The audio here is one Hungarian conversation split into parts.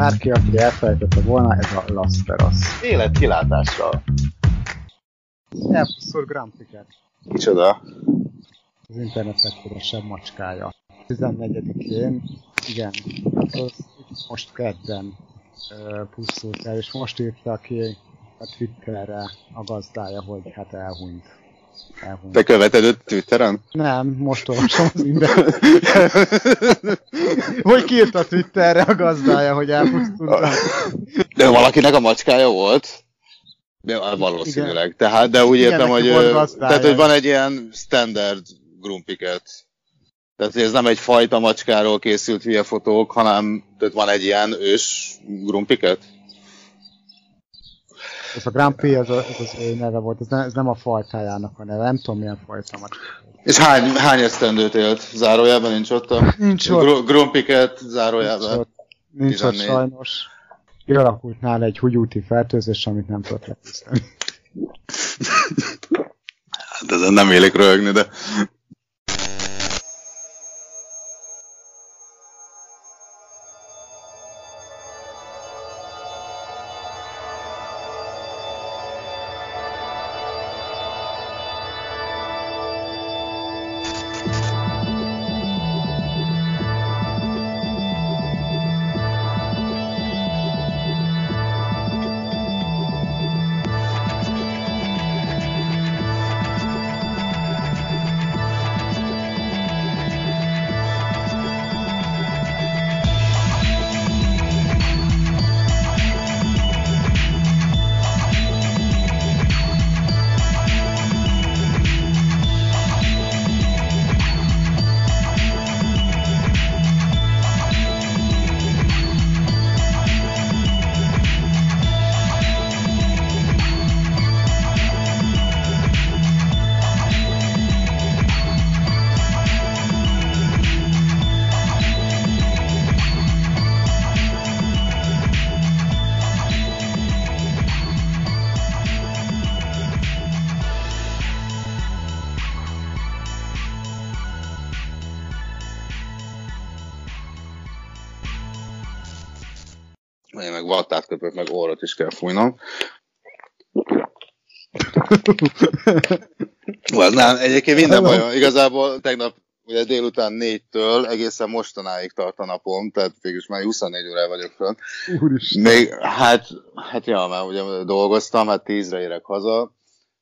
bárki, aki elfelejtette volna, ez a Las Vegas. Élet kilátással. Elpusztul Grampiket. Kicsoda? Az internet legkövesebb macskája. 14-én, igen, hát az most kedden uh, pusztult el, és most írta ki a Twitterre a gazdája, hogy hát elhunyt. Elhunyt. Te követed őt Twitteren? Nem, most olvasom az minden. hogy kiírta a Twitterre a gazdája, hogy elpusztult. De valakinek a macskája volt? De, valószínűleg. Igen. Tehát, de úgy értem, hogy, tehát, hogy van egy ilyen standard grumpiket. Tehát ez nem egy fajta macskáról készült hülye fotók, hanem tehát van egy ilyen ős grumpiket? Ez a Grand Prix, ez, a, ez az ő neve volt, ez, ne, ez nem a fajtájának a neve, nem tudom milyen fajta macska. És hány, hány esztendőt élt? Zárójában nincs ott a... Nincs ott. Gr- Grumpiket zárójában. Nincs ott, nincs ott sajnos. Kialakult nála egy húgyúti fertőzés, amit nem tudott leküzdeni. hát ezen nem élik röhögni, de kell fújnom. Az nem, egyébként minden bajom. Igazából tegnap ugye délután négytől egészen mostanáig tart a napom, tehát végülis már 24 óra vagyok föl. Még, hát, hát ja, mert ugye dolgoztam, hát tízre érek haza,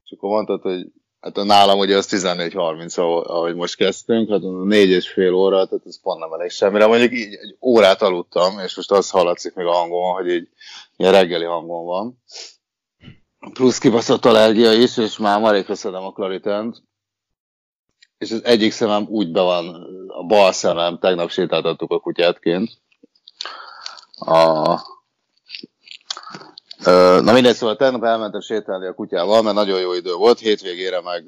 és akkor mondtad, hogy hát a nálam ugye az 14.30, ahogy most kezdtünk, hát négy és fél óra, tehát ez pont nem elég semmire. Mondjuk így egy órát aludtam, és most az hallatszik még a hangom, hogy így ilyen reggeli hangom van. Plusz kibaszott allergia is, és már marékra szedem a klaritent. És az egyik szemem úgy be van, a bal szemem, tegnap sétáltattuk a kutyátként. A, Na mindegy, szóval tegnap elmentem sétálni a kutyával, mert nagyon jó idő volt, hétvégére meg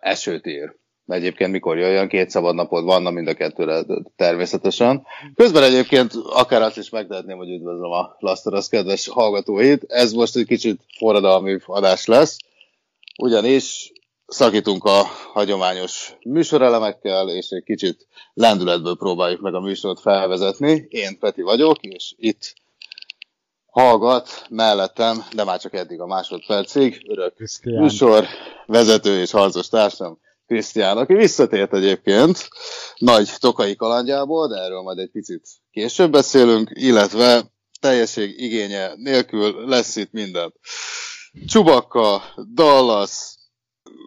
esőt ír. Egyébként mikor jöjjön, két szabad napod van, mind a kettőre természetesen. Közben egyébként akár azt is megtehetném, hogy üdvözlöm a Laszteras kedves hallgatóit. Ez most egy kicsit forradalmi adás lesz, ugyanis szakítunk a hagyományos műsorelemekkel, és egy kicsit lendületből próbáljuk meg a műsort felvezetni. Én Peti vagyok, és itt hallgat mellettem, de már csak eddig a másodpercig, örök Christian. műsor, vezető és harcos társam, Krisztián, aki visszatért egyébként nagy tokai kalandjából, de erről majd egy picit később beszélünk, illetve teljesség igénye nélkül lesz itt minden. Csubakka, Dallas,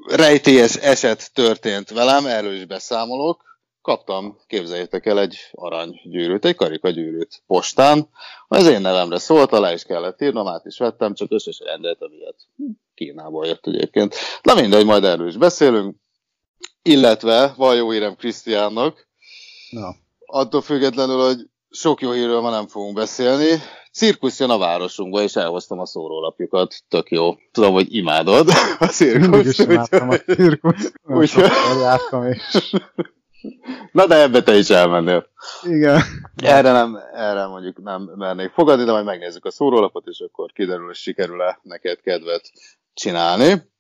rejtélyes eset történt velem, erről is beszámolok, kaptam, képzeljétek el, egy aranygyűrűt, egy karikagyűrűt postán. Az én nevemre szólt, alá is kellett írnom, át is vettem, csak összes rendeltem ilyet. Kínából jött egyébként. Na mindegy, majd erről is beszélünk. Illetve van jó hírem Krisztiánnak. Na. Attól függetlenül, hogy sok jó hírről ma nem fogunk beszélni. Cirkusz jön a városunkba, és elhoztam a szórólapjukat. Tök jó. Tudom, hogy imádod a cirkuszt. Mindig is imádtam a cirkuszt. Úgyhogy... jártam, és Na de ebbe te is elmennél. Igen. Erre, nem, erre mondjuk nem mernék fogadni, de majd megnézzük a szórólapot, és akkor kiderül, hogy sikerül-e neked kedvet csinálni.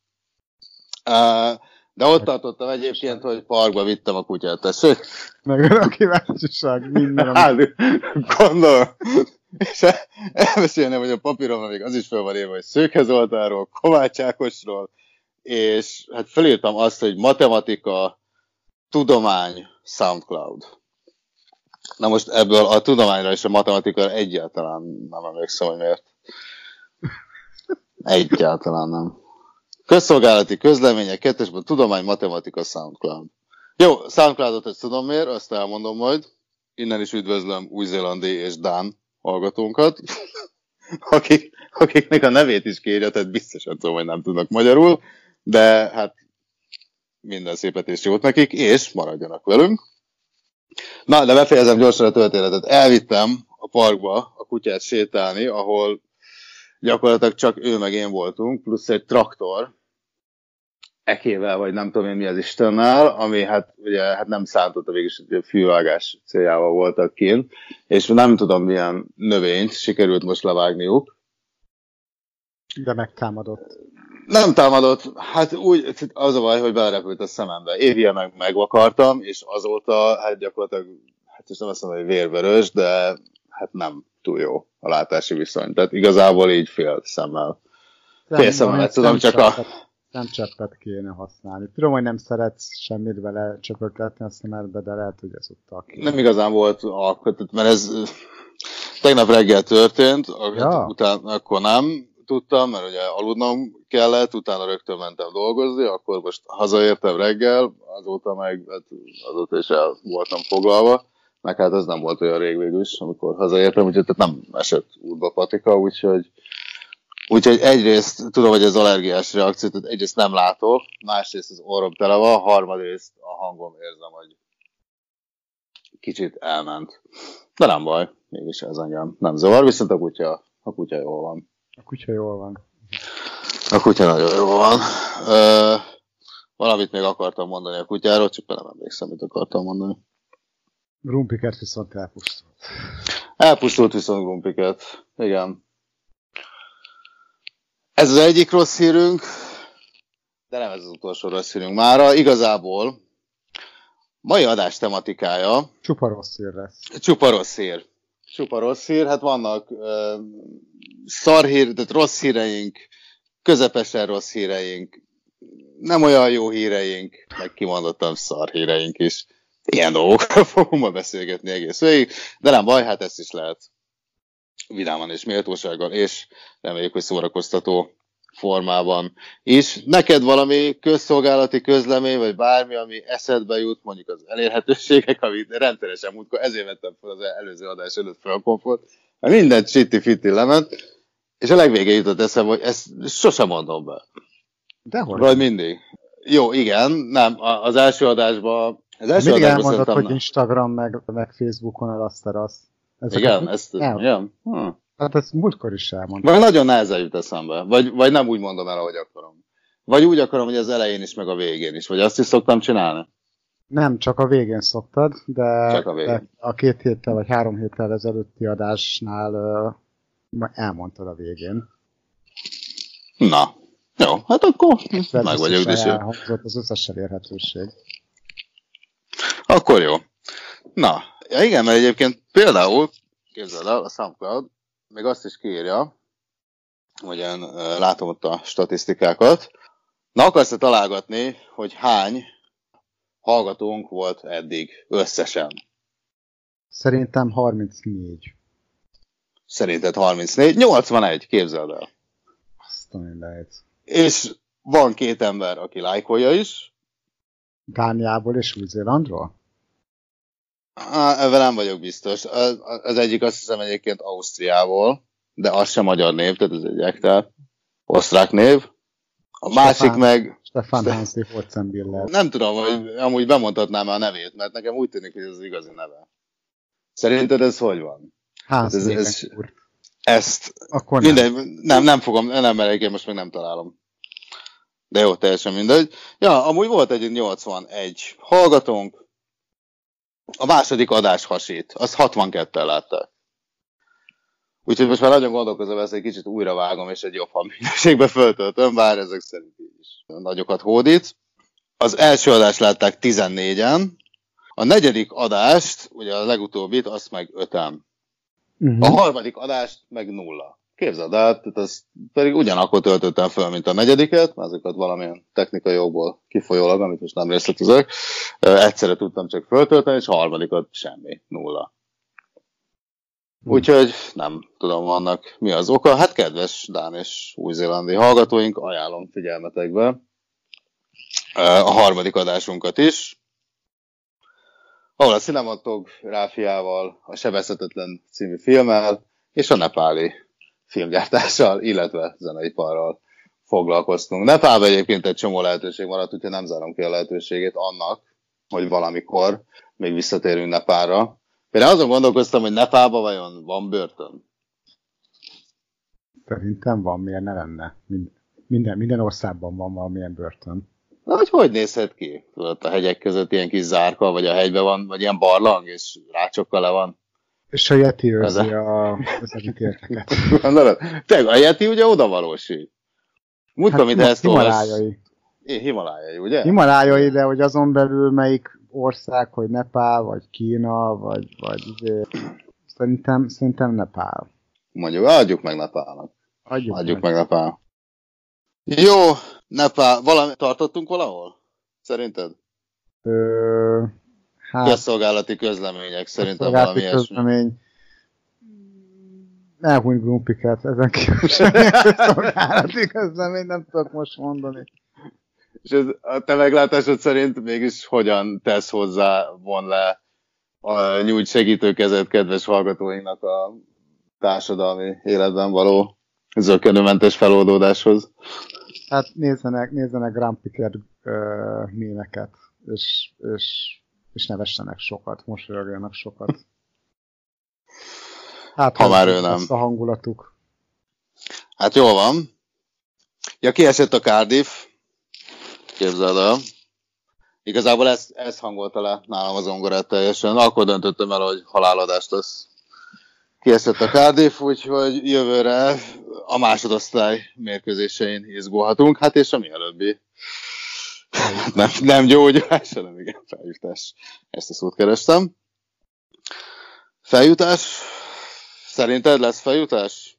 De ott tartottam egyébként, hogy parkba vittem a kutyát, tessék. Meg a kíváncsiság, minden. Hát, gondolom. És elmesélnem, hogy a papíron még az is fel van írva, hogy Szőke Zoltánról, Kovács Ákosról, és hát felírtam azt, hogy matematika, tudomány, SoundCloud. Na most ebből a tudományra és a matematikára egyáltalán nem emlékszem, hogy miért. Egyáltalán nem. Közszolgálati közlemények, kettesben tudomány, matematika, SoundCloud. Jó, SoundCloudot ezt tudom miért, azt elmondom majd. Innen is üdvözlöm új-zélandi és Dán hallgatónkat, akik, akiknek a nevét is kérje, tehát biztosan tudom, hogy nem tudnak magyarul, de hát minden szépet és jót nekik, és maradjanak velünk. Na, de befejezem gyorsan a történetet. Elvittem a parkba a kutyát sétálni, ahol gyakorlatilag csak ő meg én voltunk, plusz egy traktor, ekével, vagy nem tudom én mi az Istennel, ami hát ugye hát nem szántott végig, hogy fűvágás céljával voltak kint, és nem tudom milyen növényt sikerült most levágniuk. De megtámadott. Nem támadott, hát úgy, az a baj, hogy belerepült a szemembe. Évje meg megvakartam, és azóta hát gyakorlatilag, hát és nem azt mondom, hogy vérvörös, de hát nem túl jó a látási viszony. Tehát igazából így fél szemmel. Fél szemmel, tudom, csak a... Nem cseppet kéne használni. Tudom, hogy nem szeretsz semmit vele csöpögtetni a szemedbe, de lehet, hogy ez utal ki. Nem igazán volt alkot, mert ez tegnap reggel történt, ja. utána akkor nem tudtam, mert ugye aludnom kellett, utána rögtön mentem dolgozni, akkor most hazaértem reggel, azóta meg, hát azóta is el voltam foglalva meg hát ez nem volt olyan rég végül is, amikor hazaértem, úgyhogy tehát nem esett útba patika, úgyhogy Úgyhogy egyrészt tudom, hogy ez allergiás reakció, tehát egyrészt nem látok, másrészt az orrom tele van, harmadrészt a hangom érzem, hogy kicsit elment. De nem baj, mégis ez engem nem zavar, viszont a kutya, a kutya jól van. A kutya jól van. A kutya nagyon jól van. Ö, valamit még akartam mondani a kutyáról, csak nem emlékszem, mit akartam mondani. Grumpiket viszont elpusztult. Elpusztult viszont Grumpiket, igen. Ez az egyik rossz hírünk, de nem ez az utolsó rossz hírünk mára. Igazából mai adás tematikája... Csupa rossz hír lesz. Csupa rossz hír. Csupa rossz hír. Hát vannak uh, szar hír, tehát rossz híreink, közepesen rossz híreink, nem olyan jó híreink, meg kimondottan szar híreink is ilyen dolgokról fogunk ma beszélgetni egész végig, de nem baj, hát ezt is lehet vidáman és méltósággal, és reméljük, hogy szórakoztató formában is. Neked valami közszolgálati közlemény, vagy bármi, ami eszedbe jut, mondjuk az elérhetőségek, amit rendszeresen múltkor, ezért vettem fel az előző adás előtt fel a komfort, mert mindent csitti-fitti lement, és a legvégén jutott eszembe, hogy ezt sosem mondom be. Dehogy. Vagy mindig. Jó, igen, nem, az első adásban ez első Mindig elmondod, hogy Instagram meg, meg Facebookon a Rasterasz. Igen, ezt nem. igen. Hm. Hát ezt múltkor is elmondtam. Vagy nagyon nehezen jut eszembe. Vagy, vagy nem úgy mondom el, ahogy akarom. Vagy úgy akarom, hogy az elején is, meg a végén is. Vagy azt is szoktam csinálni? Nem, csak a végén szoktad, de, csak a, végén. de a két héttel vagy három héttel ezelőtti adásnál uh, elmondtad a végén. Na, jó, hát akkor meg vagyok elhangzott az összes elérhetőség. Akkor jó. Na, ja igen, mert egyébként például, képzeld el, a SoundCloud még azt is kérja, hogy én látom ott a statisztikákat. Na, akarsz-e találgatni, hogy hány hallgatónk volt eddig összesen? Szerintem 34. Szerinted 34? 81, képzeld el. Azt a lehet. És van két ember, aki lájkolja is. Dániából és Új-Zélandról? Ebben nem vagyok biztos. Az egyik azt hiszem egyébként Ausztriából, de az sem magyar név, tehát ez egy ektel osztrák név. A Stefán, másik meg... Stefan Hansi Fotzenbiller. Nem tudom, hogy amúgy bemondhatnám a nevét, mert nekem úgy tűnik, hogy ez az igazi neve. Szerinted ez hogy van? Hát ez, ez, úr. Ezt... Akkor nem. Minden, nem, nem fogom, nem merek, én most meg nem találom. De jó, teljesen mindegy. Ja, amúgy volt egy 81 hallgatónk, a második adás hasít, az 62-tel látták. Úgyhogy most már nagyon gondolkozom, ezt egy kicsit újra vágom, és egy jobb hangminőségbe föltöltöm, bár ezek szerint is nagyokat hódít. az első adást látták 14-en, a negyedik adást, ugye a legutóbbit, azt meg öten. Uh-huh. A harmadik adást meg nulla. Képzeld el, tehát az pedig ugyanakkor töltöttem fel, mint a negyediket, azokat valamilyen technikai jogból kifolyólag, amit most nem részletezek, egyszerre tudtam csak föltölteni, és a harmadikat semmi, nulla. Úgyhogy nem tudom annak mi az oka. Hát kedves Dán és új-zélandi hallgatóink, ajánlom figyelmetekbe a harmadik adásunkat is, ahol a cinematográfiával, a Sebezhetetlen című filmmel és a nepáli filmgyártással, illetve zeneiparral foglalkoztunk. Nepálban egyébként egy csomó lehetőség maradt, úgyhogy nem zárom ki a lehetőségét annak, hogy valamikor még visszatérünk Nepálra. Én azon gondolkoztam, hogy Nepálban vajon van börtön? Szerintem van, miért ne lenne. Minden, minden országban van valamilyen börtön. Na, hogy hogy nézhet ki? Tudod, a hegyek között ilyen kis zárka, vagy a hegyben van, vagy ilyen barlang, és rácsokkal le van. És a Yeti őrzi a, az ítélteket. Tényleg, a Yeti ugye oda valósi. Múltkor, hát, mint ezt Himalájai. Himalájai, ugye? Himalájai, de hogy azon belül melyik ország, hogy Nepál, vagy Kína, vagy, vagy izé, szerintem, szerintem Nepál. Mondjuk, adjuk meg Nepálnak. Adjuk, adjuk meg. meg Nepál. Jó, Nepál, valami, tartottunk valahol? Szerinted? Ö, hát, közszolgálati közlemények szerintem valami közlemény. Elhúny Grumpiket, ezen kívül semmi közszolgálati közlemény, nem tudok most mondani. És ez a te meglátásod szerint mégis hogyan tesz hozzá, von le a nyújt segítőkezet kedves hallgatóinknak a társadalmi életben való zökkenőmentes feloldódáshoz? Hát nézzenek, nézzenek Grand Picket uh, mémeket, és, és, és nevessenek sokat, mosolyogjanak sokat. Hát, ha már ő nem. a hangulatuk. Hát jól van. Ja, kiesett a Cardiff. Képzeld el. Igazából ez, ez hangolta le nálam az ongorát teljesen. Akkor döntöttem el, hogy haláladást lesz kiesett a Cardiff, úgyhogy jövőre a másodosztály mérkőzésein izgulhatunk, hát és a mielőbbi nem, nem gyógyulás, hanem igen, feljutás. Ezt a szót kerestem. Feljutás? Szerinted lesz feljutás?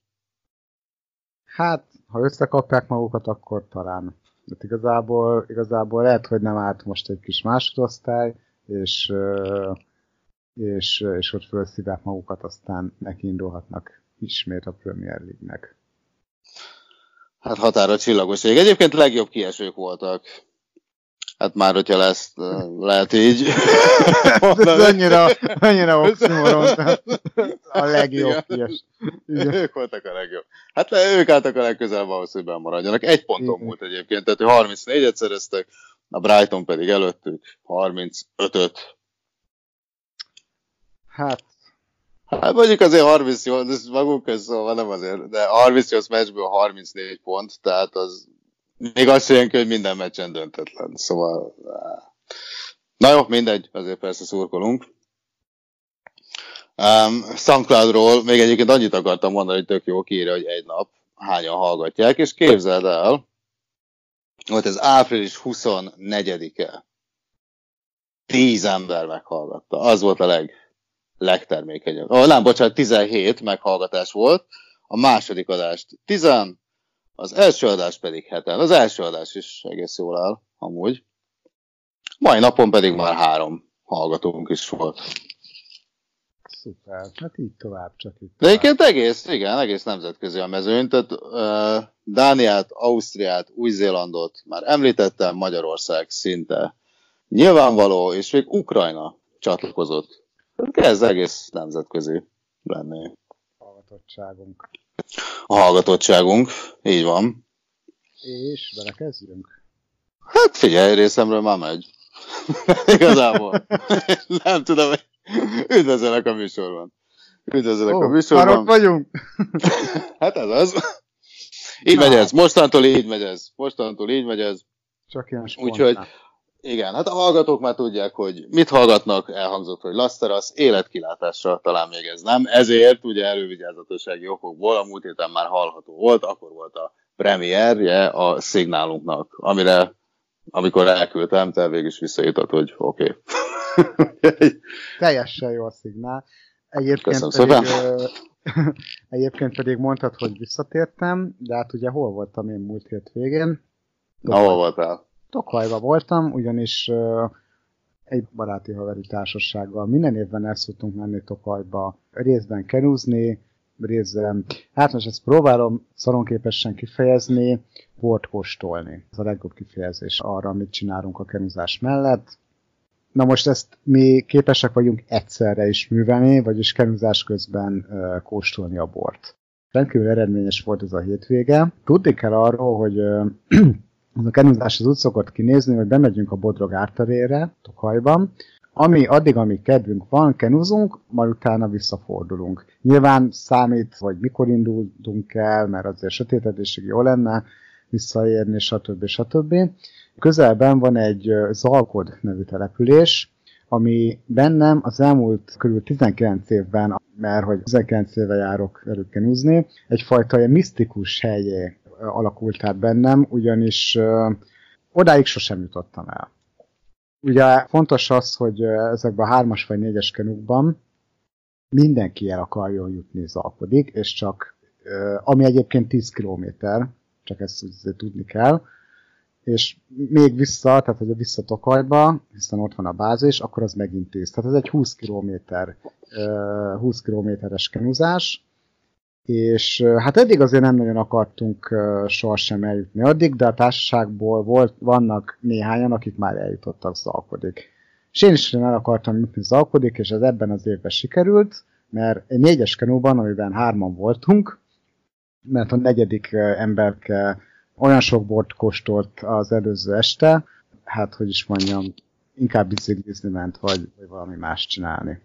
Hát, ha összekapják magukat, akkor talán. De igazából, igazából lehet, hogy nem állt most egy kis másodosztály, és és, és ott felszívják magukat, aztán nekiindulhatnak ismét a Premier League-nek. Hát határa csillagoség. Egyébként legjobb kiesők voltak. Hát már, hogyha lesz, lehet így. Ez annyira, annyira oxymoron. A legjobb kies. Ők voltak a legjobb. Hát le, ők álltak a legközelebb ahhoz, hogy maradjanak. Egy ponton múlt egyébként, tehát 34-et szereztek, a Brighton pedig előttük 35-öt. Hát... Hát mondjuk azért 38, ez magunk között szóval nem azért, de 38 meccsből 34 pont, tehát az még azt jelenti, hogy minden meccsen döntetlen. Szóval... Na jó, mindegy, azért persze szurkolunk. Um, Soundcloudról még egyébként annyit akartam mondani, hogy tök jó kiírja, hogy egy nap hányan hallgatják, és képzeld el, volt ez április 24-e. Tíz ember meghallgatta. Az volt a leg, legtermékenyebb. Oh, nem, bocsánat, 17 meghallgatás volt, a második adást 10, az első adás pedig heten. Az első adás is egész jól áll, amúgy. Mai napon pedig már három hallgatónk is volt. Szuper, hát így tovább, csak tovább. De egyébként egész, igen, egész nemzetközi a mezőny, tehát uh, Dániát, Ausztriát, Új-Zélandot már említettem, Magyarország szinte nyilvánvaló, és még Ukrajna csatlakozott ez egész nemzetközi lenni. Hallgatottságunk. A hallgatottságunk, így van. És belekezdjünk? Hát figyelj, részemről már megy. Igazából. Nem tudom, hogy üdvözöllek a műsorban. Üdvözöllek oh, a műsorban. Már ott vagyunk. hát ez az. Így Na. megy ez. Mostantól így megy ez. Mostantól így megy ez. Csak ilyen spontán. Úgyhogy igen, hát a hallgatók már tudják, hogy mit hallgatnak, elhangzott, hogy Lasteras életkilátásra talán még ez nem, ezért ugye elővigyázatossági okokból a múlt héten már hallható volt, akkor volt a premierje a szignálunknak, amire amikor elküldtem, te végig is visszaírtad, hogy oké. Okay. Teljesen jó a szignál. Egyébként Köszönöm pedig, szépen. egyébként pedig mondtad, hogy visszatértem, de hát ugye hol voltam én múlt hét végén? Na, hol voltál? Tokajba voltam, ugyanis egy baráti haveri társasággal minden évben el szoktunk menni Tokajba részben kerúzni, részben, hát most ezt próbálom szalonképesen kifejezni, bort kóstolni. Ez a legjobb kifejezés arra, amit csinálunk a kerúzás mellett. Na most ezt mi képesek vagyunk egyszerre is művelni, vagyis kerúzás közben kóstolni a bort. Rendkívül eredményes volt ez a hétvége. Tudni kell arról, hogy a kenuzás az úgy szokott kinézni, hogy bemegyünk a Bodrog árterére, Tokajban, ami addig, amíg kedvünk van, kenuzunk, majd utána visszafordulunk. Nyilván számít, hogy mikor indultunk el, mert azért sötétedésig jó lenne visszaérni, stb. stb. Közelben van egy Zalkod nevű település, ami bennem az elmúlt kb. 19 évben, mert hogy 19 éve járok velük kenúzni, egyfajta ilyen misztikus helyé alakult át bennem, ugyanis odáig sosem jutottam el. Ugye fontos az, hogy ezekben a hármas vagy négyes kenukban mindenki el akarjon jutni Zalkodig, és csak, ami egyébként 10 kilométer, csak ezt tudni kell, és még vissza, tehát hogy vissza Tokajba, hiszen ott van a bázis, akkor az megint 10. Tehát ez egy 20 kilométer, 20 kilométeres kenuzás, és hát eddig azért nem nagyon akartunk sohasem eljutni addig, de a társaságból volt, vannak néhányan, akik már eljutottak Zalkodig. És én is el akartam jutni Zalkodig, és ez ebben az évben sikerült, mert egy négyes kenóban, amiben hárman voltunk, mert a negyedik emberke olyan sok bort kóstolt az előző este, hát hogy is mondjam, inkább biciklizni ment, vagy, vagy valami más csinálni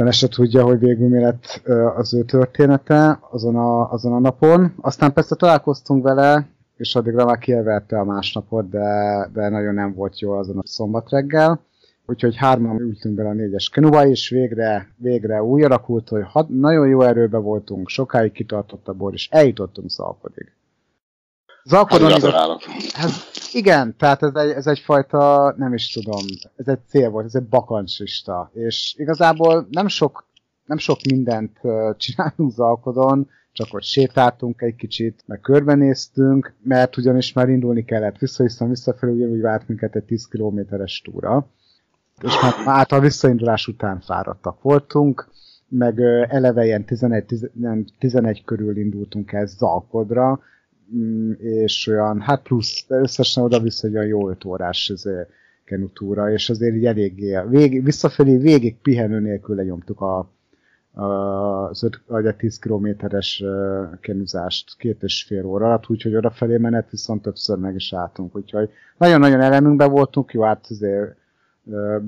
fele se tudja, hogy végül mi lett az ő története azon a, azon a napon. Aztán persze találkoztunk vele, és addigra már kieverte a másnapot, de, de nagyon nem volt jó azon a szombat reggel. Úgyhogy hárman ültünk bele a négyes kenuba, és végre, végre úgy alakult, hogy had, nagyon jó erőbe voltunk, sokáig kitartott a bor, és eljutottunk Szalkodig. Zalkodon igaz, hát igen, tehát ez, egy, ez egyfajta, nem is tudom, ez egy cél volt, ez egy bakancsista, és igazából nem sok, nem sok mindent csináltunk Zalkodon, csak hogy sétáltunk egy kicsit, meg körbenéztünk, mert ugyanis már indulni kellett vissza, hiszen visszafelé ugyanúgy várt minket egy 10 kilométeres túra, és már által visszaindulás után fáradtak voltunk, meg eleve ilyen 11, 11 körül indultunk el Zalkodra, és olyan, hát plusz, összesen oda-vissza egy olyan jó 5 órás kenutúra, és azért így eléggé, vég, visszafelé végig pihenő nélkül lenyomtuk a, a, az 5 vagy a 10 kilométeres kenuzást két és fél óra alatt, úgyhogy odafelé menet viszont többször meg is álltunk, úgyhogy nagyon-nagyon elemünkben voltunk, jó, hát azért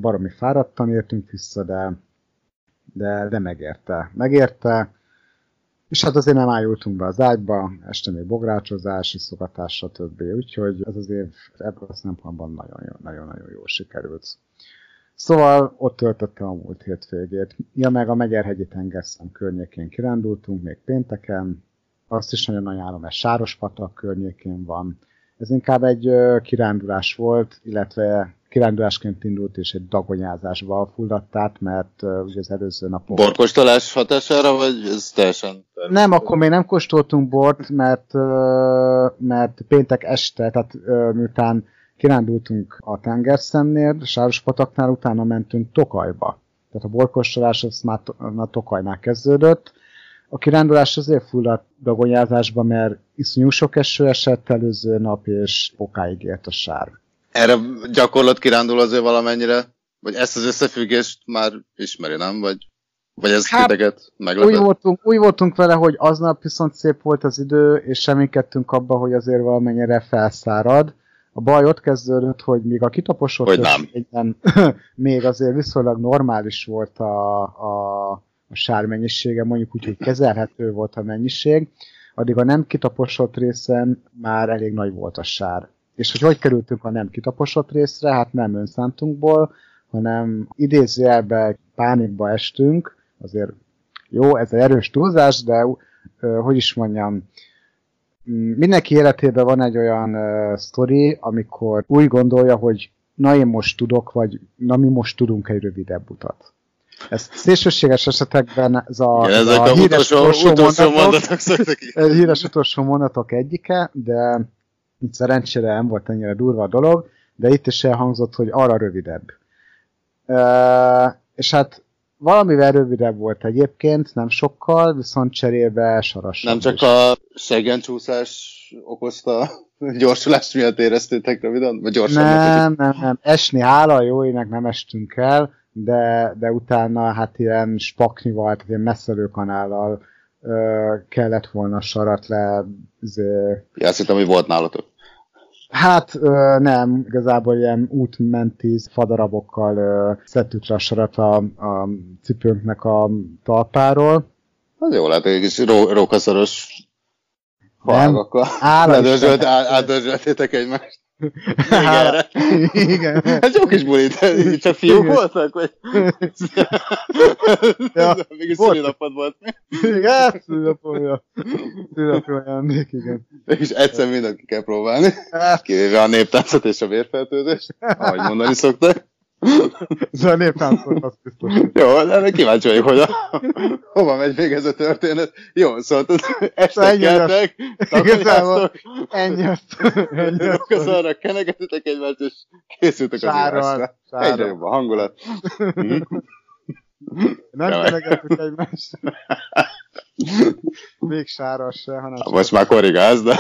baromi fáradtan értünk vissza, de, de, de megérte. Megérte, és hát azért nem ájultunk be az ágyba, este még bográcsozás, iszogatás, stb. Úgyhogy ez az év ebből a szempontban nagyon-nagyon jól sikerült. Szóval ott töltöttem a múlt hétvégét. Ja, meg a Megyerhegyi tengerszem környékén kirándultunk, még pénteken. Azt is nagyon ajánlom, mert Sárospatak környékén van. Ez inkább egy kirándulás volt, illetve kirándulásként indult, és egy dagonyázásba fulladt át, mert uh, ugye az előző napon... Borkostolás hatására, vagy ez teljesen... Nem, akkor még nem kóstoltunk bort, mert, uh, mert péntek este, tehát uh, miután kirándultunk a tengerszemnél, Sárospataknál, utána mentünk Tokajba. Tehát a borkostolás az már, már Tokajnál kezdődött. A kirándulás azért fulladt dagonyázásba, mert iszonyú sok eső esett előző nap, és okáig ért a sár. Erre gyakorlat kirándul azért valamennyire? Vagy ezt az összefüggést már ismeri, nem? Vagy, vagy ez hát, titeket meglepett? Úgy voltunk, úgy voltunk vele, hogy aznap viszont szép volt az idő, és semmikedtünk abba, hogy azért valamennyire felszárad. A baj ott kezdődött, hogy még a kitaposott hogy nem. Egyen, még azért viszonylag normális volt a, a, a sár mennyisége, mondjuk úgy, hogy kezelhető volt a mennyiség, addig a nem kitaposott részen már elég nagy volt a sár. És hogy hogy kerültünk a nem kitaposott részre, hát nem önszántunkból, hanem idézőjelbe pánikba estünk, azért jó, ez egy erős túlzás, de hogy is mondjam, mm, mindenki életében van egy olyan uh, sztori, amikor úgy gondolja, hogy na én most tudok, vagy na mi most tudunk egy rövidebb utat. Ez szélsőséges esetekben ez a, Igen, ezek a, a híres utolsó, utolsó utolsó mondatok, mondatok szoktak híres utolsó mondatok egyike, de szerencsére nem volt ennyire durva a dolog, de itt is elhangzott, hogy arra rövidebb. E, és hát valamivel rövidebb volt egyébként, nem sokkal, viszont cserébe sarasabb Nem csak is. a seggencsúszás okozta gyorsulás miatt éreztétek röviden? Vagy gyorsan? Nem, nem, nem. Esni hála a jó ének nem estünk el, de, de utána hát ilyen spaknival, tehát ilyen messzelőkanállal ö, kellett volna sarat le. Izé, Ja, azt hittem, hogy volt nálatok. Hát nem, igazából ilyen útmenti fadarabokkal szedtük le a sarat a, a cipőnknek a talpáról. Az jó lehet, egy kis ró, rókaszoros falvakkal. Ledörzsölt, átdörzsöltétek egymást. Igen. Hát jó kis bulit, csak fiúk Igen. voltak? Vagy? Ja, Mégis szülinapod volt. Igen, szülnapomja. Szülnapi ajándék, igen. Mégis egyszer mindenki kell próbálni. Hát, Kivéve a néptáncot és a vérfertőzést, ahogy mondani szoktak. ez a néptáncot az biztos. Jó, de kíváncsi vagyok, hogy a, hova megy még ez a történet. Jó, szóval este az- keltek, Igazából takarjáztok, ennyi azt. Ennyi az azt. arra kenegetitek egymást, és készültek az Sárral, írásra. Egyre jobb a hangulat. Mhm. Nem kenegettük egymást. Még sáros se, hanem csak Most már korrigálsz, de...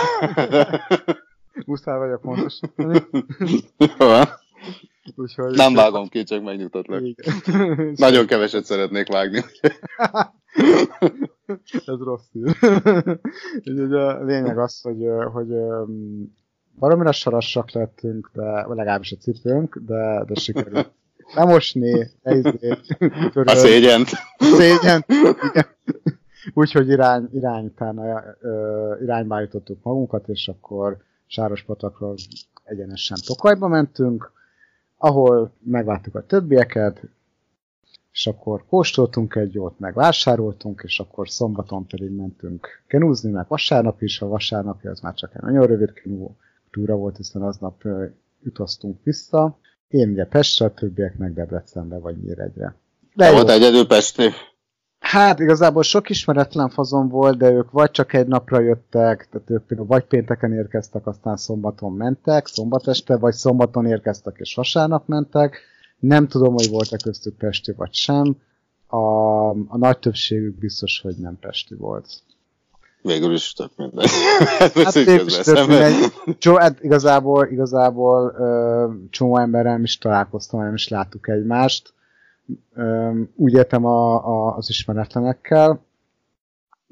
muszáj vagyok pontosítani. Jó van. Úgyhogy... Nem vágom ki, csak megnyugtatlak. Igen. Nagyon keveset szeretnék vágni. Ez rossz ír. Úgyhogy a lényeg az, hogy, hogy valamire sarassak lettünk, de legalábbis a cipőnk, de, de sikerült lemosni, izé, A szégyent. szégyen. Igen. Úgyhogy irány, irány utána ö, irányba jutottuk magunkat, és akkor Sárospatakról egyenesen Tokajba mentünk, ahol megváltuk a többieket, és akkor kóstoltunk egy jót, meg vásároltunk, és akkor szombaton pedig mentünk kenúzni, meg vasárnap is, a vasárnapi az már csak egy nagyon rövid kenú túra volt, hiszen aznap utaztunk vissza. Én ugye Pestre, a többiek meg Debrecenbe vagy Nyíregyre. De volt egyedül Pesti. Hát igazából sok ismeretlen fazon volt, de ők vagy csak egy napra jöttek, tehát ők például vagy pénteken érkeztek, aztán szombaton mentek, szombat este, vagy szombaton érkeztek és vasárnap mentek. Nem tudom, hogy volt-e köztük Pesti vagy sem. A, a nagy többségük biztos, hogy nem Pesti volt. Végül is tök mindegy. Hát is tök mindegy. Csó, hát igazából, igazából ö, csomó emberrel is találkoztam, nem is láttuk egymást. Úgy értem a, a, az ismeretlenekkel,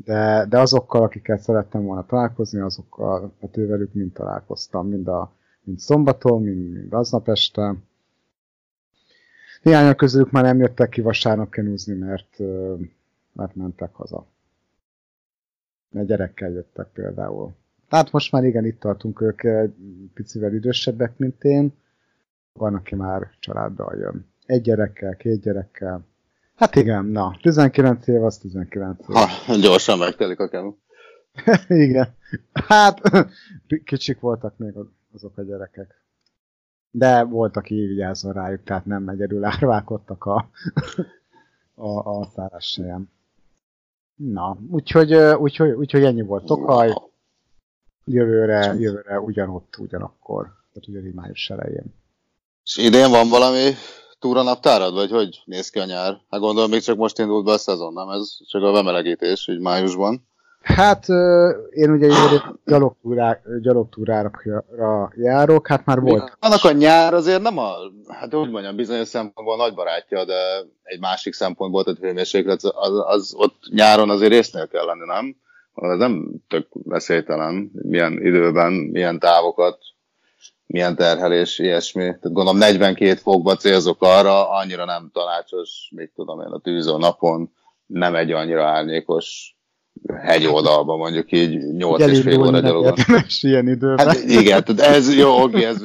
de, de azokkal, akikkel szerettem volna találkozni, azokkal, hát ővelük mind találkoztam, mind, a, mind szombaton, mind, mind aznap este. Néhányan közülük már nem jöttek ki vasárnap kenúzni, mert, mert mentek haza. Mert gyerekkel jöttek például. Hát most már igen, itt tartunk, ők egy picivel idősebbek, mint én. Van, aki már családdal jön. Egy gyerekkel, két gyerekkel. Hát igen, na, 19 év az 19 év. Ha, gyorsan megtelik a kemu. igen. Hát, kicsik voltak még azok a gyerekek. De volt, aki vigyázzon rájuk, tehát nem egyedül árválkodtak a, a, a szárazsejem. Na, úgyhogy, úgyhogy, úgyhogy ennyi volt Tokaj. Jövőre, jövőre ugyanott, ugyanakkor. Tehát ugyanígy május elején. És idén van valami túra naptárad, vagy hogy néz ki a nyár? Hát gondolom, még csak most indult be a szezon, nem? Ez csak a bemelegítés, így májusban. Hát én ugye gyalogtúrá, gyalogtúrára járok, hát már volt. Annak a nyár azért nem a, hát úgy mondjam, bizonyos szempontból nagy barátja, de egy másik szempontból, tehát hőmérséklet, az, az ott nyáron azért résznél kell lenni, nem? Ez nem tök veszélytelen, milyen időben, milyen távokat, milyen terhelés, ilyesmi. Tehát gondolom 42 fokba célzok arra, annyira nem tanácsos, mit tudom én, a tűző napon, nem egy annyira árnyékos hegyoldalba, mondjuk így 8 és fél óra gyalogon. ilyen időben. Hát igen, tehát ez jó, oké, ez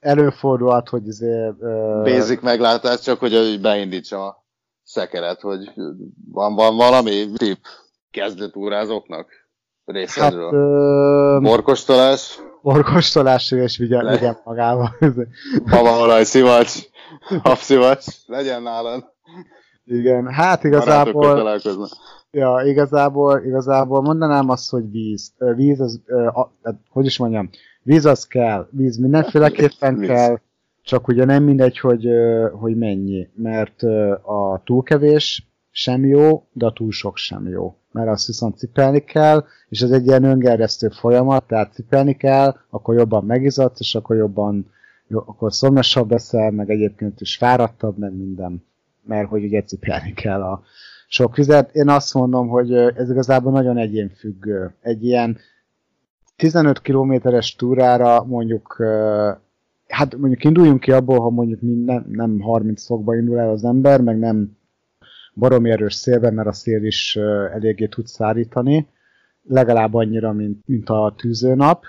Előfordulhat, hogy izé, ö, basic meglátás, csak hogy hogy beindítsam a szekeret, hogy van, van valami tip kezdőtúrázóknak? Részedről? Hát, ö... Borkostolás? Borkostolás, és vigyen, Le... vigyen magával. Havaolaj, szivacs, habszivacs, legyen nálad. Igen, hát igazából... Ja, igazából, igazából mondanám azt, hogy víz. Víz az, a, hogy is mondjam, víz az kell, víz mindenféleképpen víz. kell, csak ugye nem mindegy, hogy, hogy mennyi, mert a túlkevés sem jó, de túl sok sem jó. Mert azt viszont cipelni kell, és ez egy ilyen öngerjesztő folyamat, tehát cipelni kell, akkor jobban megizadsz, és akkor jobban, jó, akkor szomjasabb leszel, meg egyébként is fáradtabb, meg minden, mert hogy ugye cipelni kell a sok vizet. Én azt mondom, hogy ez igazából nagyon egyénfüggő. Egy ilyen 15 kilométeres túrára mondjuk hát mondjuk induljunk ki abból, ha mondjuk nem, nem 30 fokba indul el az ember, meg nem baromi erős szélben, mert a szél is eléggé tud szárítani, legalább annyira, mint, mint a tűzőnap.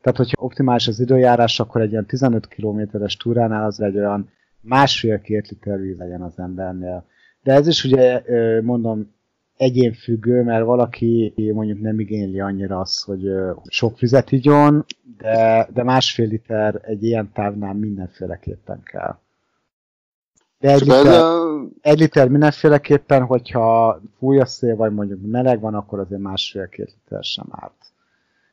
Tehát, hogyha optimális az időjárás, akkor egy ilyen 15 kilométeres túránál az egy olyan másfél-két liter víz legyen az embernél. De ez is ugye, mondom, egyénfüggő, mert valaki mondjuk nem igényli annyira azt, hogy sok vizet igyon, de, de másfél liter egy ilyen távnál mindenféleképpen kell. De egy liter, egy liter mindenféleképpen, hogyha fúj a szél, vagy mondjuk meleg van, akkor azért másfél-két liter sem árt.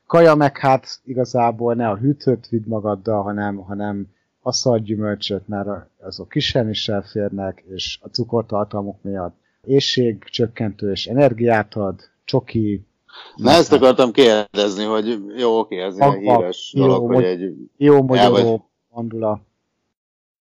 Kaja meg hát igazából ne a hűtőt vidd magaddal, hanem, hanem a szargyümölcsöt, mert azok kisen is elférnek, és a cukortartalmuk miatt éjség csökkentő és energiát ad, csoki. Na ezt akartam kérdezni, hogy jó, oké, ez egy híres jó, dolog, hogy egy... Jó magyaró mandula.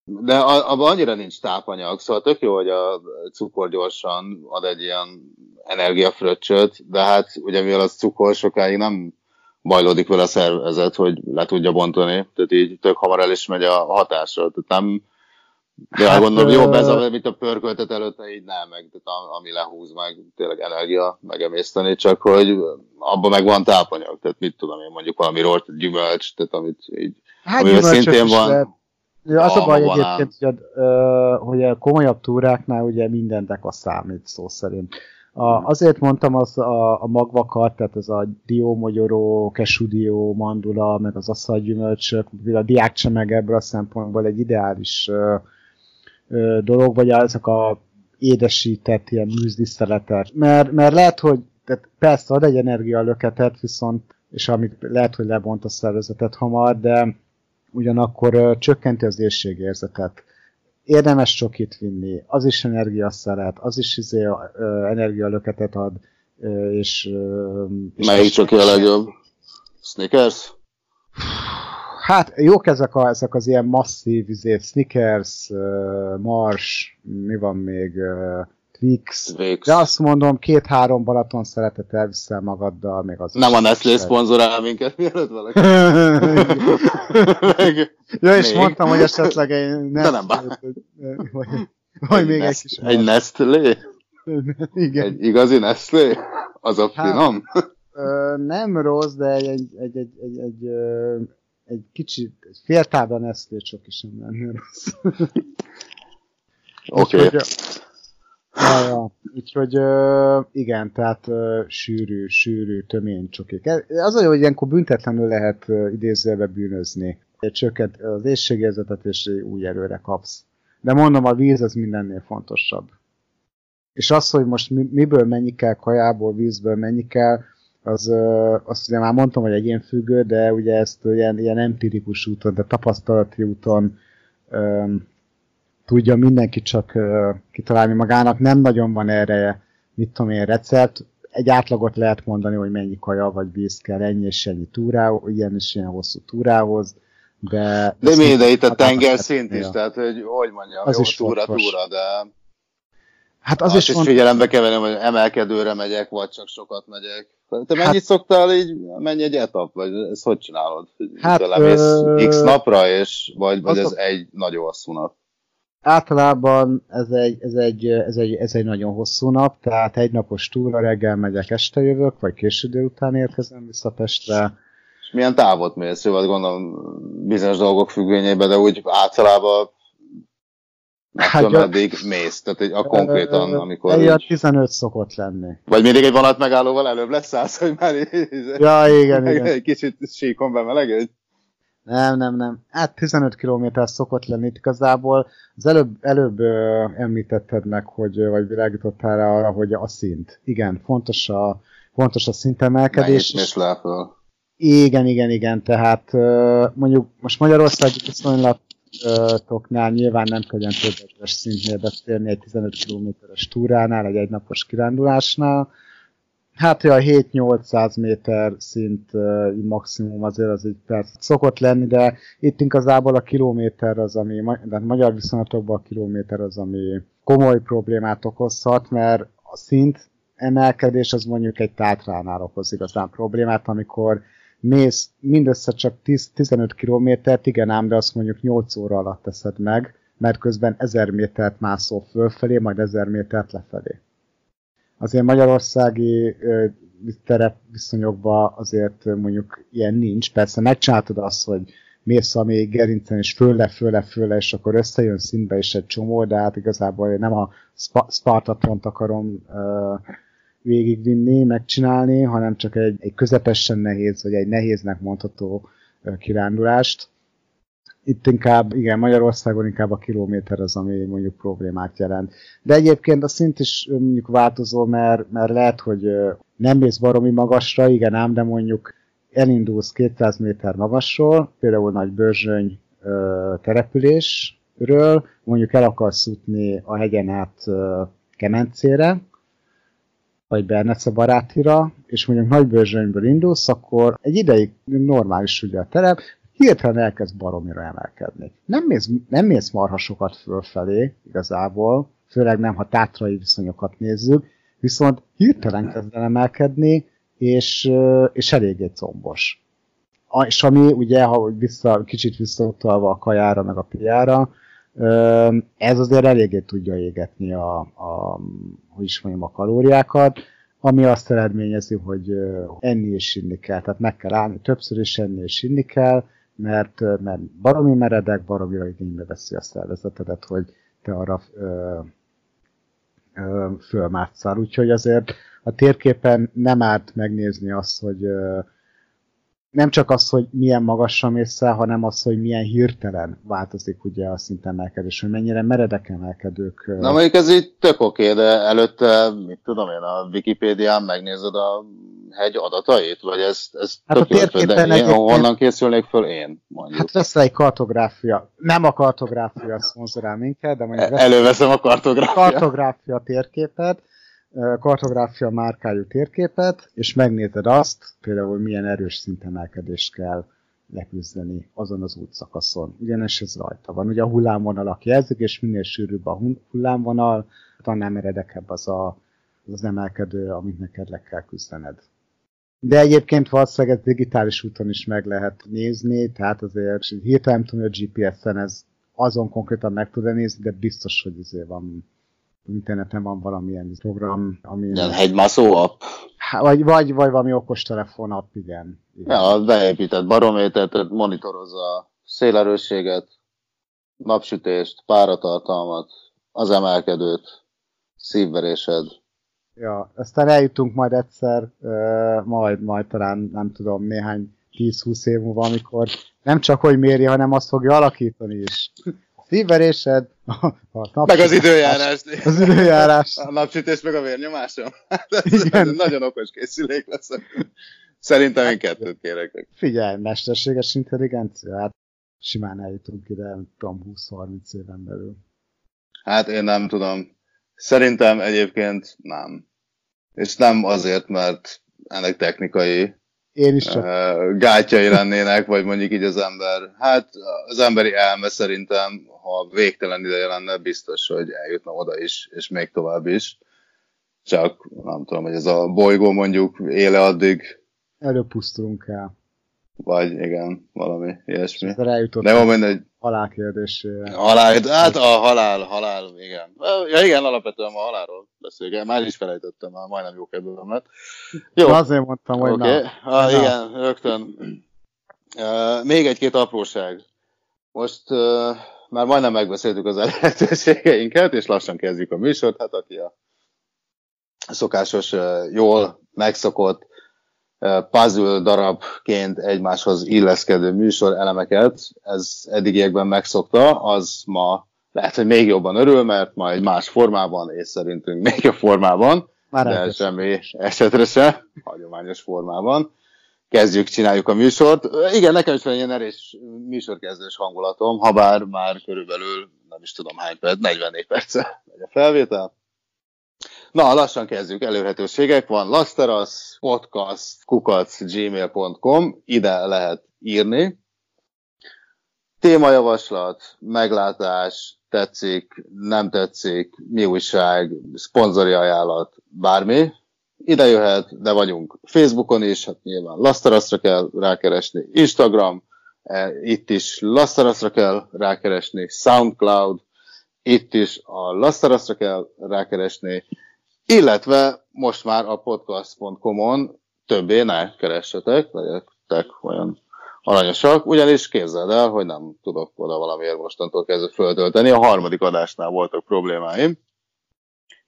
De abban annyira nincs tápanyag, szóval tök jó, hogy a cukor gyorsan ad egy ilyen energiafröccsöt, de hát ugye mivel az cukor sokáig nem bajlódik vele a szervezet, hogy le tudja bontani, tehát így tök hamar el is megy a hatásra, tehát nem de hát, gondolom, jobb ez, a, mint a pörköltet előtte, így nem, meg, tehát ami lehúz meg, tényleg energia megemészteni, csak hogy abban meg van tápanyag, tehát mit tudom én, mondjuk valami rort, gyümölcs, tehát amit így, hát amivel szintén van. Lehet. Ja, az a baj egyébként, hogy a, hogy a komolyabb túráknál ugye minden a számít szó szerint. A, azért mondtam az a, a magvakat, tehát ez a diómogyoró, kesudió, mandula, meg az asszalgyümölcsök, a diákcsemeg ebből a szempontból egy ideális uh, dolog, vagy ezek a édesített ilyen műzliszeletek. Mert, mert lehet, hogy tehát persze ad egy energialöketet, viszont, és amit lehet, hogy lebont a szervezetet hamar, de ugyanakkor csökkenti az éjségérzetet. Érdemes csokit vinni, az is energiaszeret, az is izé, energialöketet ad, és... És Melyik csoki a legjobb? Snickers? Hát jók ezek, a, ezek az ilyen masszív, izé, Snickers, Mars, mi van még, Twix. Twix. De azt mondom, két-három Balaton szeretet elviszel magaddal, még az Nem a Nestlé szponzorál minket, mielőtt valaki. meg, ja, és még. mondtam, hogy esetleg egy Nestlé. De nem bár. Vagy, vagy egy még Nest, egy kis. Egy Nestlé? Igen. Egy igazi Nestlé? Az a hát, finom? Ö, nem rossz, de egy, egy, egy, egy, egy, egy egy kicsit, egy féltában esztél csak is nem lenne rossz. Oké. Okay. Ja, ja. Úgyhogy uh, igen, tehát uh, sűrű, sűrű, tömény csokik. Az olyan, hogy ilyenkor büntetlenül lehet idézőbe bűnözni. Csökkent az éjségérzetet, és új erőre kapsz. De mondom, a víz az mindennél fontosabb. És az, hogy most miből mennyi kell kajából, vízből mennyi kell, az azt ugye már mondtam, hogy egyénfüggő, de ugye ezt ilyen, ilyen empirikus úton, de tapasztalati úton um, tudja mindenki csak uh, kitalálni magának. Nem nagyon van erre, mit tudom én, recept. Egy átlagot lehet mondani, hogy mennyi kaja vagy víz kell, ennyi és ennyi túrához, ilyen és ilyen hosszú túrához. De, de mi, de itt a tenger szint is, tehát hogy hogy mondjam, az jó, is túra, túra, de Hát az, az is, is figyelembe kell venni, hogy emelkedőre megyek, vagy csak sokat megyek. Te mennyit hát, szoktál így, mennyi egy etap, vagy ezt hogy csinálod? Hát, ö... x napra, és, vagy, vagy ez egy nagyon hosszú nap? Általában ez egy, ez, egy, ez, egy, ez egy nagyon hosszú nap, tehát egy napos túra, reggel megyek, este jövök, vagy késő délután érkezem vissza Pestre. És milyen távot mész? Jó, azt gondolom bizonyos dolgok függvényében, de úgy általában Hát, meddig mész? Tehát egy, a konkrétan, amikor... Így... 15 szokott lenni. Vagy mindig egy vonat megállóval előbb leszállsz, hogy már ja, igen, igen. egy kicsit síkon bemelegedj? Nem, nem, nem. Hát 15 km szokott lenni itt igazából. Az előbb, előbb ö, említetted meg, hogy, vagy világítottál rá arra, hogy a szint. Igen, fontos a, fontos a szintemelkedés. Nehéz le föl. Igen, igen, igen. Tehát ö, mondjuk most Magyarország viszonylag toknál nyilván nem kell többes szintnél beszélni egy 15 km-es túránál, egy egynapos kirándulásnál. Hát a 7-800 méter szint maximum azért az egy perc szokott lenni, de itt igazából a kilométer az, ami, de magyar viszonylatokban a kilométer az, ami komoly problémát okozhat, mert a szint emelkedés az mondjuk egy tátránál okoz igazán problémát, amikor mész mindössze csak 10, 15 kilométert, igen ám, de azt mondjuk 8 óra alatt teszed meg, mert közben 1000 métert mászol fölfelé, majd 1000 métert lefelé. Azért magyarországi terep viszonyokban azért mondjuk ilyen nincs. Persze megcsináltad azt, hogy mész a még gerincen, és fölle, fölle, fölle, és akkor összejön szintbe is egy csomó, de hát igazából nem a Spartatont akarom ö, végigvinni, megcsinálni, hanem csak egy, egy közepesen nehéz, vagy egy nehéznek mondható kirándulást. Itt inkább, igen, Magyarországon inkább a kilométer az, ami mondjuk problémát jelent. De egyébként a szint is mondjuk változó, mert, mert lehet, hogy nem mész baromi magasra, igen ám, de mondjuk elindulsz 200 méter magasról, például nagy bőrzsöny településről, mondjuk el akarsz jutni a hegyen át Kemencére, vagy Bernece barátira, és mondjuk nagybőrzsönyből indulsz, akkor egy ideig normális ugye a terep, hirtelen elkezd baromira emelkedni. Nem mész, nem mész marha sokat fölfelé igazából, főleg nem, ha tátrai viszonyokat nézzük, viszont hirtelen kezd el emelkedni, és, és eléggé combos. És ami ugye, ha vissza, kicsit visszautalva a kajára, meg a piára, ez azért eléggé tudja égetni a, a, hogy is mondjam, a kalóriákat, ami azt eredményezi, hogy enni és inni kell. Tehát meg kell állni, többször is enni és inni kell, mert, mert baromi meredek, baromira igénybe veszi a szervezetedet, hogy te arra ö, ö, fölmátszál. Úgyhogy azért a térképen nem árt megnézni azt, hogy ö, nem csak az, hogy milyen magasra mész el, hanem az, hogy milyen hirtelen változik ugye a szintemelkedés, hogy mennyire meredek emelkedők. Na mondjuk ez így tök oké, de előtte, mit tudom én, a Wikipédián megnézed a hegy adatait, vagy ez, ez hát tök a térképen én, honnan készülnék föl én, mondjuk. Hát lesz egy kartográfia. Nem a kartográfia szponzorál minket, de mondjuk... Előveszem a kartográfia. Kartográfia térképet, kartográfia márkájú térképet, és megnézed azt, például milyen erős szintemelkedést kell leküzdeni azon az útszakaszon. Ugyanis ez rajta van. Ugye a hullámvonalak jelzik, és minél sűrűbb a hullámvonal, annál meredekebb az a, az, emelkedő, amit neked le kell küzdened. De egyébként valószínűleg ez digitális úton is meg lehet nézni, tehát azért hirtelen tudom, hogy a GPS-en ez azon konkrétan meg tud nézni, de biztos, hogy azért van interneten van valamilyen program, ami... Igen, hegymászó app. Vagy, vagy, vagy valami okostelefon app, igen. igen. Ja, beépített barométert, monitorozza szélerősséget, napsütést, páratartalmat, az emelkedőt, szívverésed. Ja, aztán eljutunk majd egyszer, majd, majd talán nem tudom, néhány 10-20 év múlva, amikor nem csak hogy méri, hanem azt fogja alakítani is szívverésed, a, a Meg az időjárás. Az időjárás. A napsütés meg a vérnyomásom. Ez, Igen. ez nagyon okos készülék lesz. Szerintem én kettőt kérek. Figyelj, mesterséges intelligencia, hát simán eljutunk ide, nem tudom, 20-30 éven belül. Hát én nem tudom. Szerintem egyébként nem. És nem azért, mert ennek technikai én is csak. Gátjai lennének, vagy mondjuk így az ember. Hát az emberi elme szerintem, ha végtelen ideje lenne, biztos, hogy eljutna oda is, és még tovább is. Csak nem tudom, hogy ez a bolygó mondjuk éle addig. Előpusztulunk el. Vagy igen, valami ilyesmi. De jó, mindegy. Halál kérdésére. Halál, hát a halál, halál, igen. Ja igen, alapvetően a halálról beszélgetünk. Már is felejtettem, már majdnem jó kedvem lett. Jó. Azért mondtam, hogy okay. na. Ah, na. Igen, rögtön. Uh, még egy-két apróság. Most uh, már majdnem megbeszéltük az lehetőségeinket, és lassan kezdjük a műsort. Hát aki a szokásos, jól megszokott puzzle darabként egymáshoz illeszkedő műsor elemeket, ez eddigiekben megszokta, az ma lehet, hogy még jobban örül, mert egy más formában, és szerintünk még jobb formában, Már de semmi esetre se, hagyományos formában. Kezdjük, csináljuk a műsort. Igen, nekem is van ilyen erős műsorkezdős hangulatom, ha bár már körülbelül, nem is tudom hány perc, 44 perce megy a felvétel. Na, lassan kezdjük. Elérhetőségek van. Lasteras, podcast, kukac, gmail.com. Ide lehet írni. Témajavaslat, meglátás, tetszik, nem tetszik, mi újság, szponzori ajánlat, bármi. Ide jöhet, de vagyunk Facebookon is, hát nyilván Lasztaraszra kell rákeresni, Instagram, e, itt is Lasztaraszra kell rákeresni, Soundcloud, itt is a Lasztaraszra kell rákeresni, illetve most már a podcast.com-on többé ne keressetek, legyetek olyan aranyosak, ugyanis képzeld el, hogy nem tudok oda valamiért mostantól kezdve föltölteni. A harmadik adásnál voltak problémáim.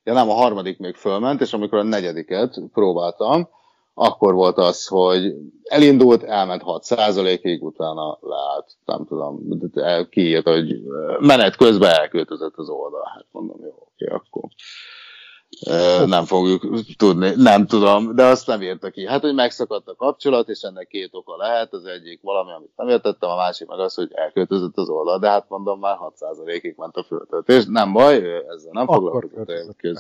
Ja nem, a harmadik még fölment, és amikor a negyediket próbáltam, akkor volt az, hogy elindult, elment 6%-ig, utána leállt, nem tudom, kiírt, hogy menet közben elköltözött az oldal. Hát mondom, jó, oké, akkor nem fogjuk tudni, nem tudom, de azt nem írta ki. Hát, hogy megszakadt a kapcsolat, és ennek két oka lehet, az egyik valami, amit nem értettem, a másik meg az, hogy elköltözött az oldal, de hát mondom, már 6%-ig ment a föltöltés, nem baj, ő ezzel nem foglalkozott.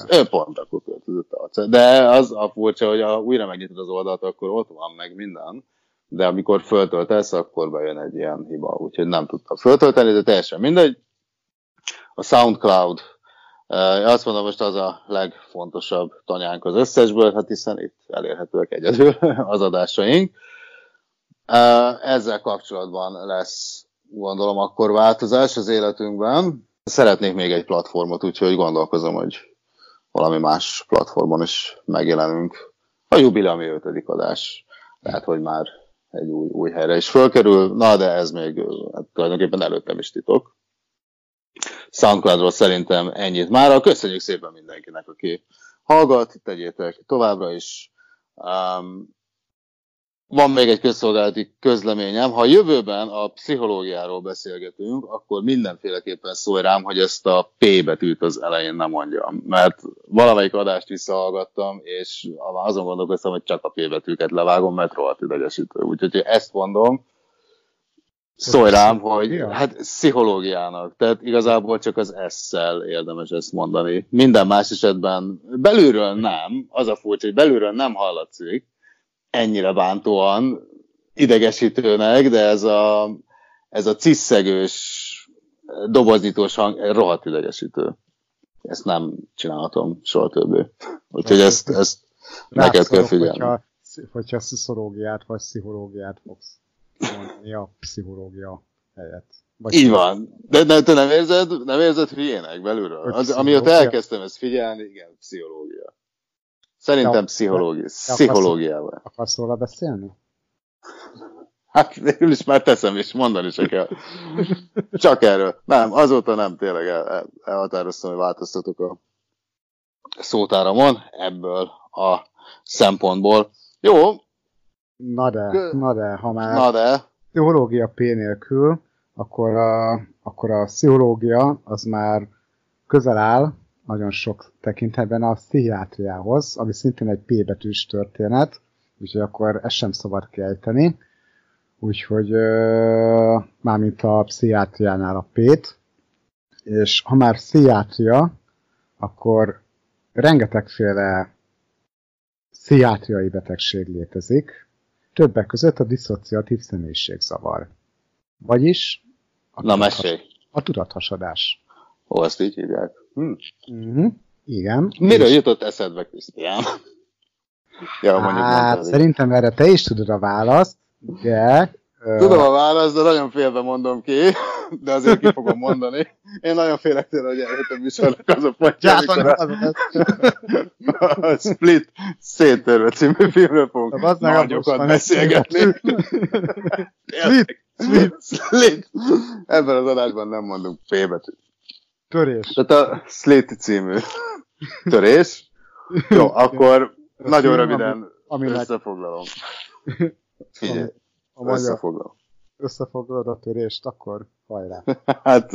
Ő pont akkor költözött a De az a furcsa, hogy ha újra megnyitod az oldalt, akkor ott van meg minden, de amikor föltöltesz, akkor bejön egy ilyen hiba, úgyhogy nem tudta föltölteni, de teljesen mindegy. A SoundCloud azt mondom, most az a legfontosabb tanyánk az összesből, hát hiszen itt elérhetőek egyedül az adásaink. Ezzel kapcsolatban lesz, gondolom, akkor változás az életünkben. Szeretnék még egy platformot, úgyhogy gondolkozom, hogy valami más platformon is megjelenünk. A jubileumi ötödik adás. Lehet, hogy már egy új, új helyre is fölkerül, na de ez még hát, tulajdonképpen előttem is titok. Soundcloudról szerintem ennyit már. Köszönjük szépen mindenkinek, aki hallgat, tegyétek továbbra is. Um, van még egy közszolgálati közleményem. Ha jövőben a pszichológiáról beszélgetünk, akkor mindenféleképpen szólj rám, hogy ezt a P betűt az elején nem mondjam. Mert valamelyik adást visszahallgattam, és azon gondolkoztam, hogy csak a P betűket levágom, mert rohadt idegesítő. Úgyhogy ezt mondom, Szólj rám, hogy hát pszichológiának, tehát igazából csak az S-szel érdemes ezt mondani. Minden más esetben belülről nem, az a furcsa, hogy belülről nem hallatszik, ennyire bántóan, idegesítőnek, de ez a, ez a ciszegős, doboznyitós hang rohadt idegesítő. Ezt nem csinálhatom soha többé. Úgyhogy ezt, ezt neked kell figyelni. Hogyha, hogyha sziszológiát vagy pszichológiát fogsz mondani a pszichológia helyett. Vagy Így van. De, de te nem érzed, nem érzed hülyének belülről? Az, amióta elkezdtem ezt figyelni, igen, pszichológia. Szerintem pszichológia. Pszichológiával. Akarsz róla beszélni? Hát végül is már teszem, és mondani se kell. Csak erről. Nem, azóta nem, tényleg el, el, elhatároztam, hogy változtatok a szótáramon ebből a szempontból. Jó, Na de, na de, ha már na de. pszichológia P nélkül, akkor a, akkor a pszichológia az már közel áll nagyon sok tekintetben a pszichiátriához, ami szintén egy P betűs történet, úgyhogy akkor ezt sem szabad kiejteni. Úgyhogy ö, mármint a pszichiátriánál a P-t, és ha már pszichiátria, akkor rengetegféle pszichiátriai betegség létezik, Többek között a diszociatív személyiségzavar. Vagyis a, Na, a tudathasadás. Ó, ezt így hívják. Hm. Uh-huh. Igen. Miről és... jutott eszedbe, Krisztián? ja, hát, szerintem erre te is tudod a választ, de Tudom a választ, de nagyon félve mondom ki, de azért ki fogom mondani. Én nagyon félek tőle, hogy eljöttem műsornak az a pontja, a, a Split széttörve című filmről fogunk nagyokat beszélgetni. Split Slit. Ebben az adásban nem mondunk P betűt. Törés. Tehát a Slit című törés. Jó, akkor A nagyon röviden ami- ami összefoglalom. Ami- Figyelj, A magyar összefoglalom. összefoglalod a törést, akkor hajrá. Hát,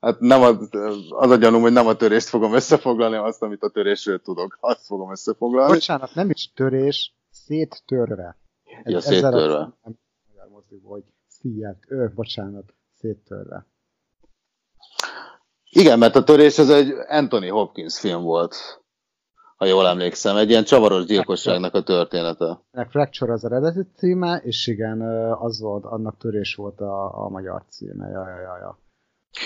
hát nem az, az a gyanúm, hogy nem a törést fogom összefoglalni, azt, amit a törésről tudok, azt fogom összefoglalni. Bocsánat, nem is törés, széttörve. Ja, ezzel széttörve. a- Nem magyar moziból, hogy szíját, ő, bocsánat, széttörve. Igen, mert a törés az egy Anthony Hopkins film volt, ha jól emlékszem, egy ilyen csavaros gyilkosságnak a története. Fracture az eredeti címe, és igen, az volt, annak törés volt a, a magyar címe. Ja, ja, ja, ja.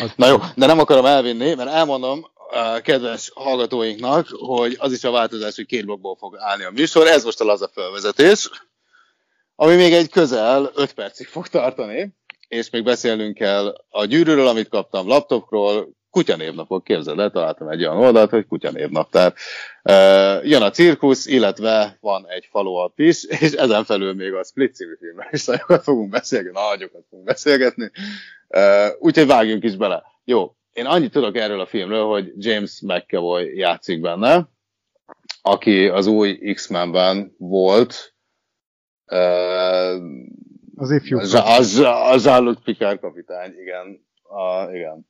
Az, Na jó, de nem akarom elvinni, mert elmondom a kedves hallgatóinknak, hogy az is a változás, hogy két blokkból fog állni a műsor. Ez most a laza felvezetés, ami még egy közel 5 percig fog tartani, és még beszélnünk kell a gyűrűről, amit kaptam laptopról, kutyanévnapok, képzeld el, találtam egy olyan oldalt, hogy kutyanévnaptár. Uh, jön a cirkusz, illetve van egy follow is, és ezen felül még a Split című filmről is nagyokat fogunk beszélgetni, nagyokat fogunk beszélgetni. Uh, úgyhogy vágjunk is bele. Jó, én annyit tudok erről a filmről, hogy James McAvoy játszik benne, aki az új X-Menben volt, uh, az ifjú. az, az, az Jean-Luc Picard kapitány, igen, a, igen,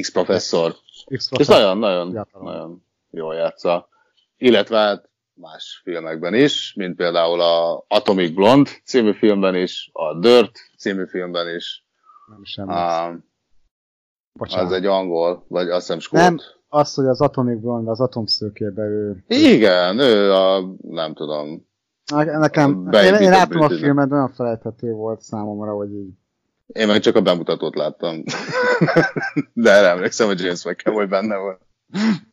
X-professzor. És nagyon, nagyon, Fiatalon. nagyon jól játsza. Illetve hát más filmekben is, mint például a Atomic Blonde című filmben is, a Dirt című filmben is. Nem sem. Uh, Bocsánat. az egy angol, vagy azt hiszem skót. Nem. Az, hogy az Atomic Blonde, az atomszőkébe ő... Igen, ő a, nem tudom. Ne- Nekem, én, én láttam a filmet, olyan felejthető volt számomra, hogy így. Én meg csak a bemutatót láttam. De erre emlékszem, hogy James McAvoy benne volt.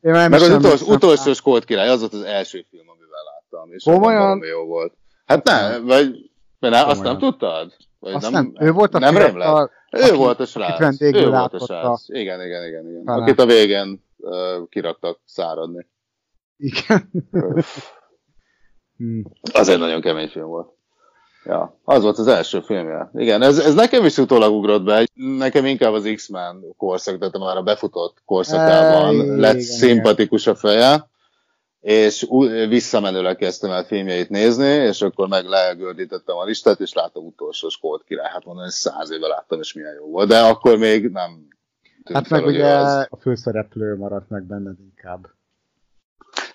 Én Meg az utolsó, utolsó Skót király, az volt az első film, amivel láttam. És Komolyan? jó volt. Hát nem, vagy mert nem, azt nem tudtad? Vagy Azt nem, ő volt a nem fiatal? Ő aki- volt a srác. Ő volt a srác. Igen, igen, igen. igen. Talán. Akit a végén uh, kiraktak száradni. Igen. Hmm. Az egy nagyon kemény film volt. Ja, az volt az első filmje. Igen, ez, ez nekem is utólag ugrott be. Nekem inkább az X-Men korszak, tehát már a befutott korszakában Igen, lett igen, szimpatikus a feje, és ú- visszamenőleg kezdtem el filmjeit nézni, és akkor meg legördítettem a listát, és láttam utolsó Skolt király. Hát mondom, hogy száz éve láttam, és milyen jó volt. De akkor még nem Hát fel, meg ugye az. a főszereplő maradt meg benned inkább.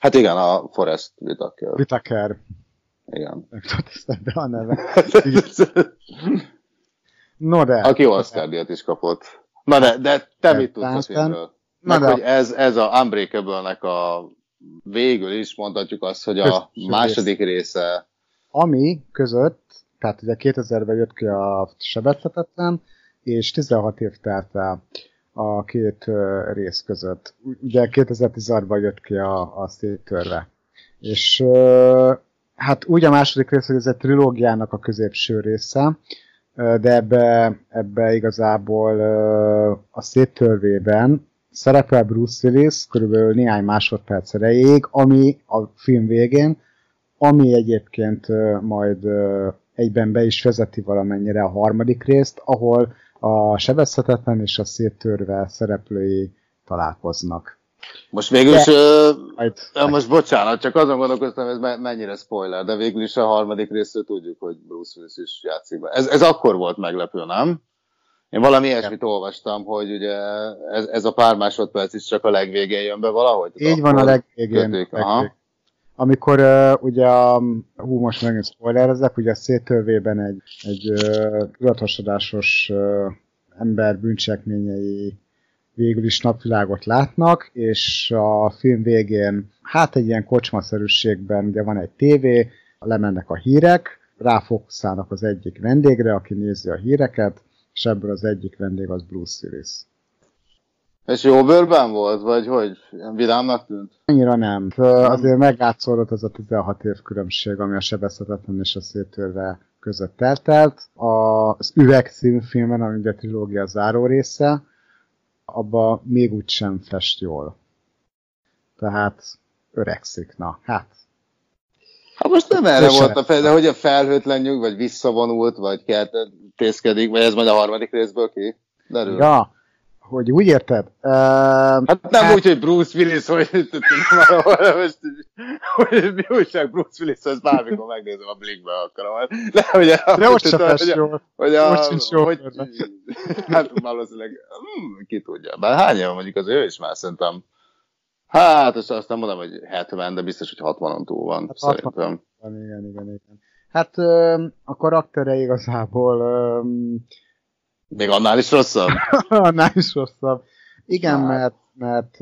Hát igen, a Forrest Whitaker. Whitaker, Igen. nem tudod eszembe a neve. No de. Aki Oscar-díjat is kapott. Na de, de te mit tudsz a filmről? Na Meg, de- hogy ez, ez a Unbreakable-nek a végül is mondhatjuk azt, hogy a második része. Ami között, tehát ugye 2000-ben jött ki a sebezhetetlen, és 16 év telt el a két rész között. Ugye 2016-ban jött ki a, a széttörve. És hát úgy a második rész, hogy ez egy trilógiának a középső része, de ebbe, ebbe igazából a széttörvében szerepel Bruce Willis körülbelül néhány másodperc erejéig, ami a film végén ami egyébként majd egyben be is vezeti valamennyire a harmadik részt, ahol a sebezhetetlen és a széttörve szereplői találkoznak. Most végül is, Majd, ja, most bocsánat, csak azon gondolkoztam, ez me- mennyire spoiler, de végül is a harmadik részről tudjuk, hogy Bruce Willis is játszik be. Ez, ez akkor volt meglepő, nem? Én valami ilyesmit olvastam, hogy ugye ez, ez a pár másodperc is csak a legvégén jön be valahogy. így van a legvégén. kötők, legvégén. aha. Amikor uh, ugye, a, hú, most megint spoilerezek, ugye a széttörvében egy, egy uh, tudatosodásos uh, ember bűncselekményei végül is napvilágot látnak, és a film végén, hát egy ilyen kocsmaszerűségben ugye van egy tévé, lemennek a hírek, ráfókuszálnak az egyik vendégre, aki nézi a híreket, és ebből az egyik vendég az Bruce Willis. És jó bőrben volt, vagy hogy? Vidámnak tűnt? Annyira nem. Azért meglátszódott az a 16 év különbség, ami a sebezhetetlen és a szétörve között eltelt. Az Üveg című filmben, ami ugye a trilógia záró része, abba még úgy sem fest jól. Tehát öregszik, na, hát. Hát most nem erre volt a fel, de hogy a felhőt lenyug, vagy visszavonult, vagy kertészkedik, vagy ez majd a harmadik részből ki? Derül. Ja, hogy úgy érted? Uh, hát nem hát... úgy, hogy Bruce Willis, hogy, most, hogy mi újság Bruce Willis, ezt bármikor megnézem a Blinkbe akarom. De, hogy a, De most sem hogy, jól. Hogy a, most sincs jól. Hogy, hát valószínűleg, hmm, ki tudja. Bár hány éve mondjuk az ő is már szerintem Hát, azt, azt nem mondom, hogy 70, de biztos, hogy 60-on túl van, hát szerintem. 60. Igen, igen, igen. Hát a karaktere igazából még annál is rosszabb? annál is rosszabb. Igen, hát. mert, mert,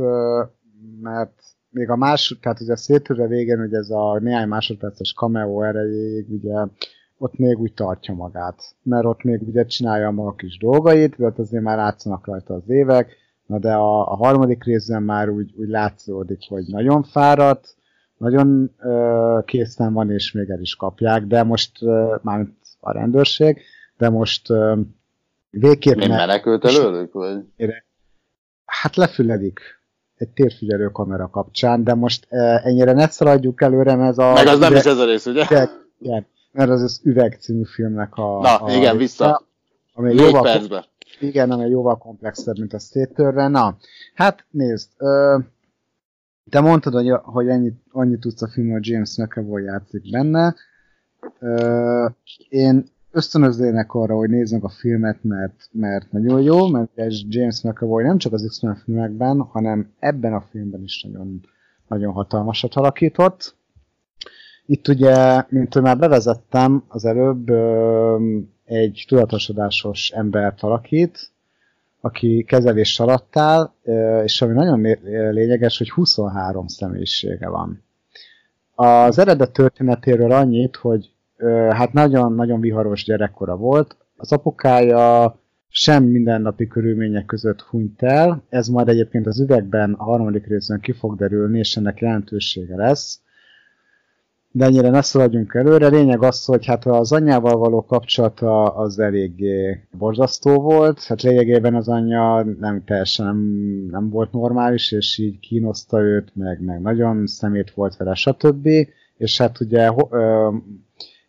mert még a más, tehát ugye a szétőre végén, ugye ez a néhány másodperces cameo erejéig, ugye ott még úgy tartja magát, mert ott még ugye csinálja a maga kis dolgait, de azért már látszanak rajta az évek, na de a, a harmadik részben már úgy, úgy látszódik, hogy nagyon fáradt, nagyon uh, készen van, és még el is kapják, de most, uh, már a rendőrség, de most uh, Végképp Még menekült előlük? Vagy? Hát lefüledik egy térfigyelő kamera kapcsán, de most uh, ennyire ne szaladjuk előre, mert ez a... Meg az nem is ez a rész, ugye? Üveg, igen, mert az az Üveg című filmnek a... Na, a igen, vissza. Ami jóval, percbe. Igen, ami jóval komplexebb, mint a Staterre. Na, hát nézd, uh, te mondtad, hogy, hogy ennyit, annyit tudsz a film, hogy James McAvoy játszik benne. Uh, én ösztönöznének arra, hogy nézzünk a filmet, mert, mert nagyon jó, mert James McAvoy nem csak az X-Men filmekben, hanem ebben a filmben is nagyon, nagyon hatalmasat alakított. Itt ugye, mint hogy már bevezettem az előbb, egy tudatosodásos embert alakít, aki kezelés alatt áll, és ami nagyon lényeges, hogy 23 személyisége van. Az eredet történetéről annyit, hogy hát nagyon-nagyon viharos gyerekkora volt. Az apukája sem mindennapi körülmények között hunyt el, ez majd egyébként az üvegben a harmadik részben ki fog derülni, és ennek jelentősége lesz. De ennyire ne szaladjunk előre. Lényeg az, hogy hát az anyjával való kapcsolata az eléggé borzasztó volt. Hát lényegében az anyja nem teljesen nem, nem volt normális, és így kínoszta őt, meg, meg nagyon szemét volt vele, stb. És hát ugye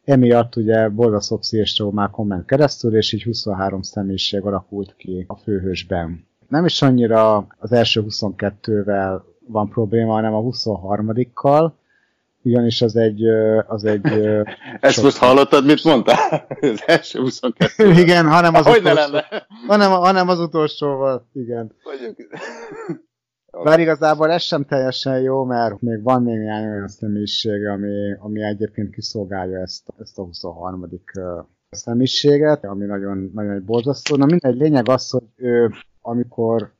Emiatt ugye borzasztó és traumákon ment keresztül, és így 23 személyiség alakult ki a főhősben. Nem is annyira az első 22-vel van probléma, hanem a 23-kal, ugyanis az egy... Az egy Ezt most hallottad, mit mondtál? Az első 22 Igen, hanem az, utolsó, hanem, hanem az utolsóval, igen. Mondjuk... Bár igazából ez sem teljesen jó, mert még van még néhány olyan személyiség, ami, ami egyébként kiszolgálja ezt, ezt a 23. személyiséget, ami nagyon, nagyon egy borzasztó. Na mindegy, lényeg az, hogy ő, amikor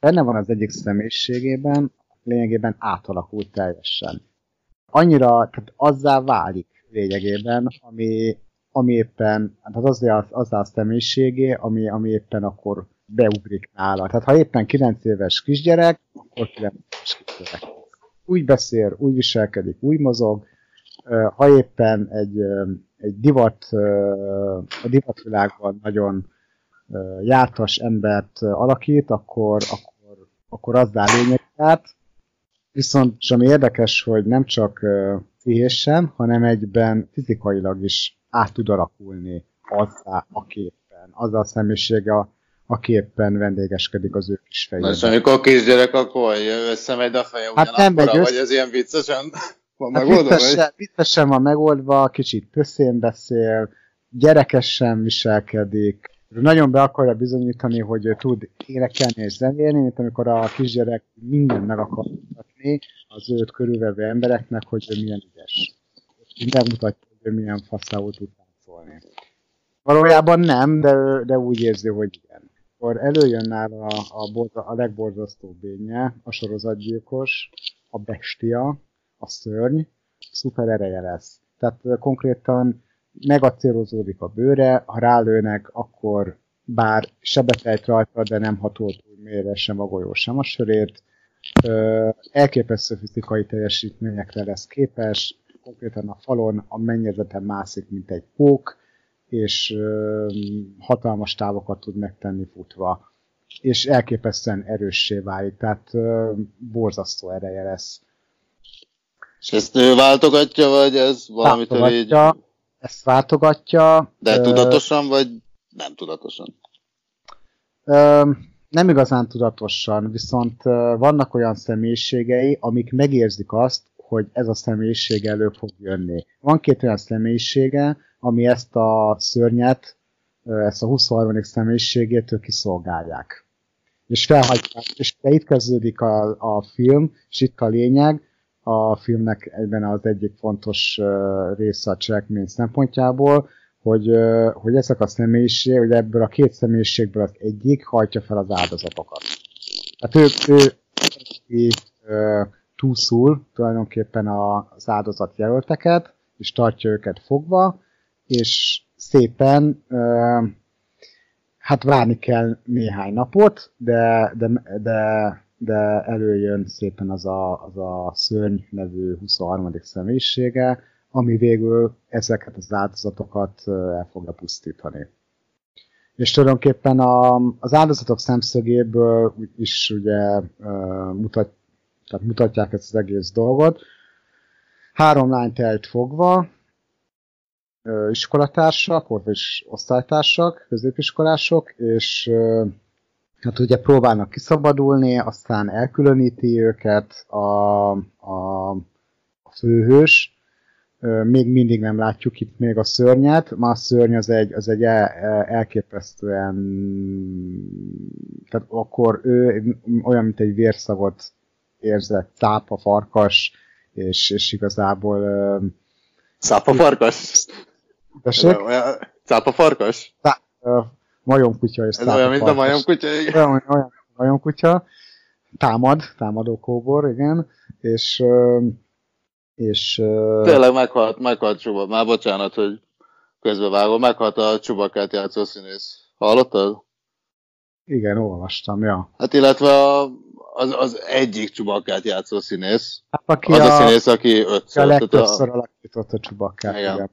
benne van az egyik személyiségében, lényegében átalakult teljesen. Annyira, tehát azzá válik lényegében, ami, ami éppen, tehát azzá, azzá a személyiségé, ami, ami éppen akkor beugrik nála. Tehát ha éppen 9 éves kisgyerek, akkor 9 éves kisgyerek. Úgy beszél, úgy viselkedik, úgy mozog. Ha éppen egy, egy divat, a divatvilágban nagyon jártas embert alakít, akkor, akkor, akkor azzá lényeget. Viszont ami érdekes, hogy nem csak pszichésen, hanem egyben fizikailag is át tud alakulni azzá a képen, azzal a személyisége, aki éppen vendégeskedik az ő kis fejében. Most amikor kisgyerek, akkor összemegy a feje hát nem megy össze... vagy ez ilyen viccesen van hát megoldva? Viccesen, viccesen van megoldva, kicsit pöszén beszél, gyerekesen viselkedik, nagyon be akarja bizonyítani, hogy ő tud énekelni és zenélni, mint amikor a kisgyerek mindent meg akar mutatni az őt körülvevő embereknek, hogy ő milyen ügyes. Minden mutatja, hogy ő milyen faszául tud táncolni. Valójában nem, de, de úgy érzi, hogy igen akkor előjön nála a, a, borza, a legborzasztóbb bénye, a sorozatgyilkos, a bestia, a szörny, szuper ereje lesz. Tehát konkrétan megacélozódik a bőre, ha rálőnek, akkor bár sebetejt rajta, de nem hatolt úgy mélyre sem a golyó, sem a sörét. Ö, elképesztő fizikai teljesítményekre lesz képes, konkrétan a falon a mennyezeten mászik, mint egy pók, és hatalmas távokat tud megtenni futva, és elképesztően erőssé válik, tehát borzasztó ereje lesz. És ezt ő váltogatja, vagy ez valamitől így... Ezt váltogatja. De ö... tudatosan, vagy nem tudatosan? Ö, nem igazán tudatosan, viszont vannak olyan személyiségei, amik megérzik azt, hogy ez a személyiség elő fog jönni. Van két olyan személyisége, ami ezt a szörnyet, ezt a 23. személyiségét kiszolgálják. És felhagyják, és itt kezdődik a, a film, és itt a lényeg, a filmnek egyben az egyik fontos része a cselekmény szempontjából, hogy, hogy ezek a személyiség, hogy ebből a két személyiségből az egyik hajtja fel az áldozatokat. Tehát ő, ő, ő, ő túlszul tulajdonképpen az áldozat jelölteket, és tartja őket fogva, és szépen hát várni kell néhány napot, de, de, de, de előjön szépen az a, az a szörny nevű 23. személyisége, ami végül ezeket az áldozatokat el fogja pusztítani. És tulajdonképpen a, az áldozatok szemszögéből is ugye mutat, tehát mutatják ezt az egész dolgot. Három lányt el fogva, iskolatársak, volt is osztálytársak, középiskolások, és hát ugye próbálnak kiszabadulni, aztán elkülöníti őket a, a, a főhős, még mindig nem látjuk itt még a szörnyet, ma a szörny az egy, az egy el, elképesztően, tehát akkor ő olyan, mint egy vérszagot érzett, cápa, farkas, és, és igazából... Cápa farkas? Tessék? Cápa farkas? Tá, uh, majomkutya és Ez olyan, mint a majomkutya, igen. Olyan, olyan majomkutya. Támad, támadó kóbor, igen. És és... Tényleg meghalt, meghalt Csuba. Már bocsánat, hogy közbevágom. Meghalt a Csubakát játszó színész. Hallottad? Igen, olvastam, ja. Hát illetve a, az, az egyik Csubakát játszó színész. Hát, aki az a, a színész, aki ötször. A legtöbbször alakított a Csubakát, igen. igen.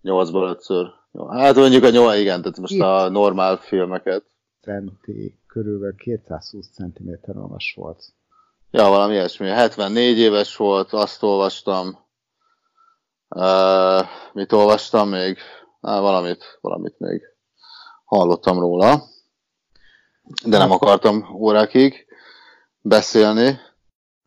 Nyolcból ötször. Jó, hát mondjuk a nyolc, igen, tehát most Itt. a normál filmeket. Centi, körülbelül 220 cm magas volt. Ja, valami ilyesmi. 74 éves volt, azt olvastam. Uh, mit olvastam még? Uh, valamit, valamit még hallottam róla. De nem hát- akartam órákig beszélni.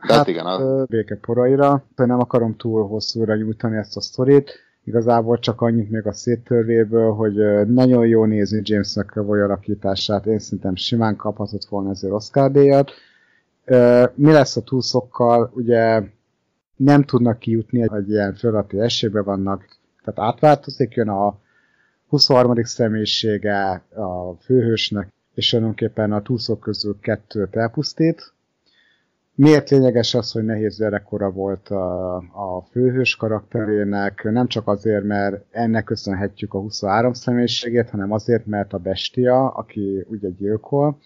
De hát, igen. A... Béke poraira, nem akarom túl hosszúra nyújtani ezt a sztorit. Igazából csak annyit még a széttörvéből, hogy nagyon jó nézni James McAvoy alakítását. Én szerintem simán kaphatott volna ezért Oscar díjat mi lesz a túszokkal? Ugye nem tudnak kijutni, egy ilyen fölati esélybe vannak, tehát átváltozik, jön a 23. személyisége a főhősnek, és tulajdonképpen a túszok közül kettőt elpusztít. Miért lényeges az, hogy nehéz gyerekkora volt a, a főhős karakterének? Nem csak azért, mert ennek köszönhetjük a 23 személyiségét, hanem azért, mert a bestia, aki ugye gyilkol,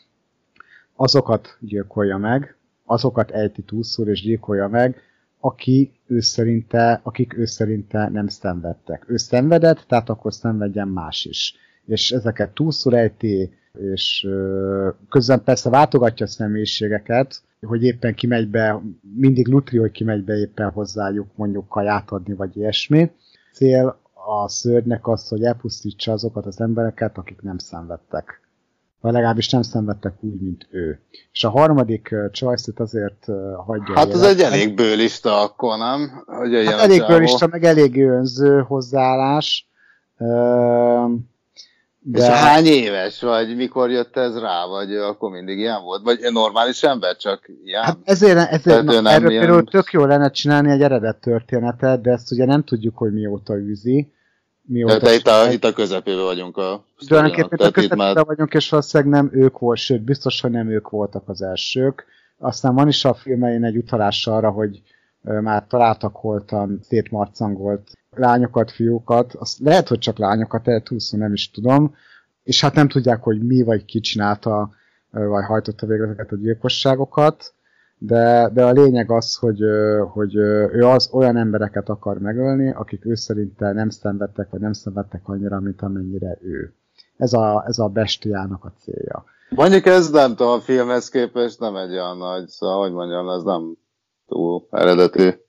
azokat gyilkolja meg, azokat ejti túlszul és gyilkolja meg, aki ő szerinte, akik ő szerinte nem szenvedtek. Ő szenvedett, tehát akkor szenvedjen más is. És ezeket túlszul ejti, és közben persze váltogatja a személyiségeket, hogy éppen kimegy be, mindig lutri, hogy kimegy be éppen hozzájuk mondjuk kaját adni, vagy ilyesmi. Cél a szörnynek az, hogy elpusztítsa azokat az embereket, akik nem szenvedtek vagy legalábbis nem szenvedtek úgy, mint ő. És a harmadik choice-t azért hagyja Hát ez egy elég bőlista akkor, nem? Hogy hát elég bőlista, meg elég önző hozzáállás. Uh, de... És hány éves, vagy mikor jött ez rá, vagy akkor mindig ilyen volt? Vagy normális ember, csak ilyen? Hát ezért, ezért na, erről ilyen... például tök jó lenne csinálni egy eredet történetet, de ezt ugye nem tudjuk, hogy mióta űzi mióta... De itt a, itt a közepében vagyunk a Tulajdonképpen a közepében már... vagyunk, és valószínűleg nem ők volt, sőt, biztos, hogy nem ők voltak az elsők. Aztán van is a filmein egy utalás arra, hogy már találtak holtan szétmarcangolt lányokat, fiúkat. Azt lehet, hogy csak lányokat, el túlszó nem is tudom. És hát nem tudják, hogy mi vagy ki csinálta, vagy hajtotta végre ezeket a gyilkosságokat de, de a lényeg az, hogy, hogy ő az olyan embereket akar megölni, akik ő szerinte nem szenvedtek, vagy nem szenvedtek annyira, mint amennyire ő. Ez a, ez a bestiának a célja. Mondjuk ez nem tudom, a filmhez képest nem egy olyan nagy, szóval hogy mondjam, ez nem túl eredeti.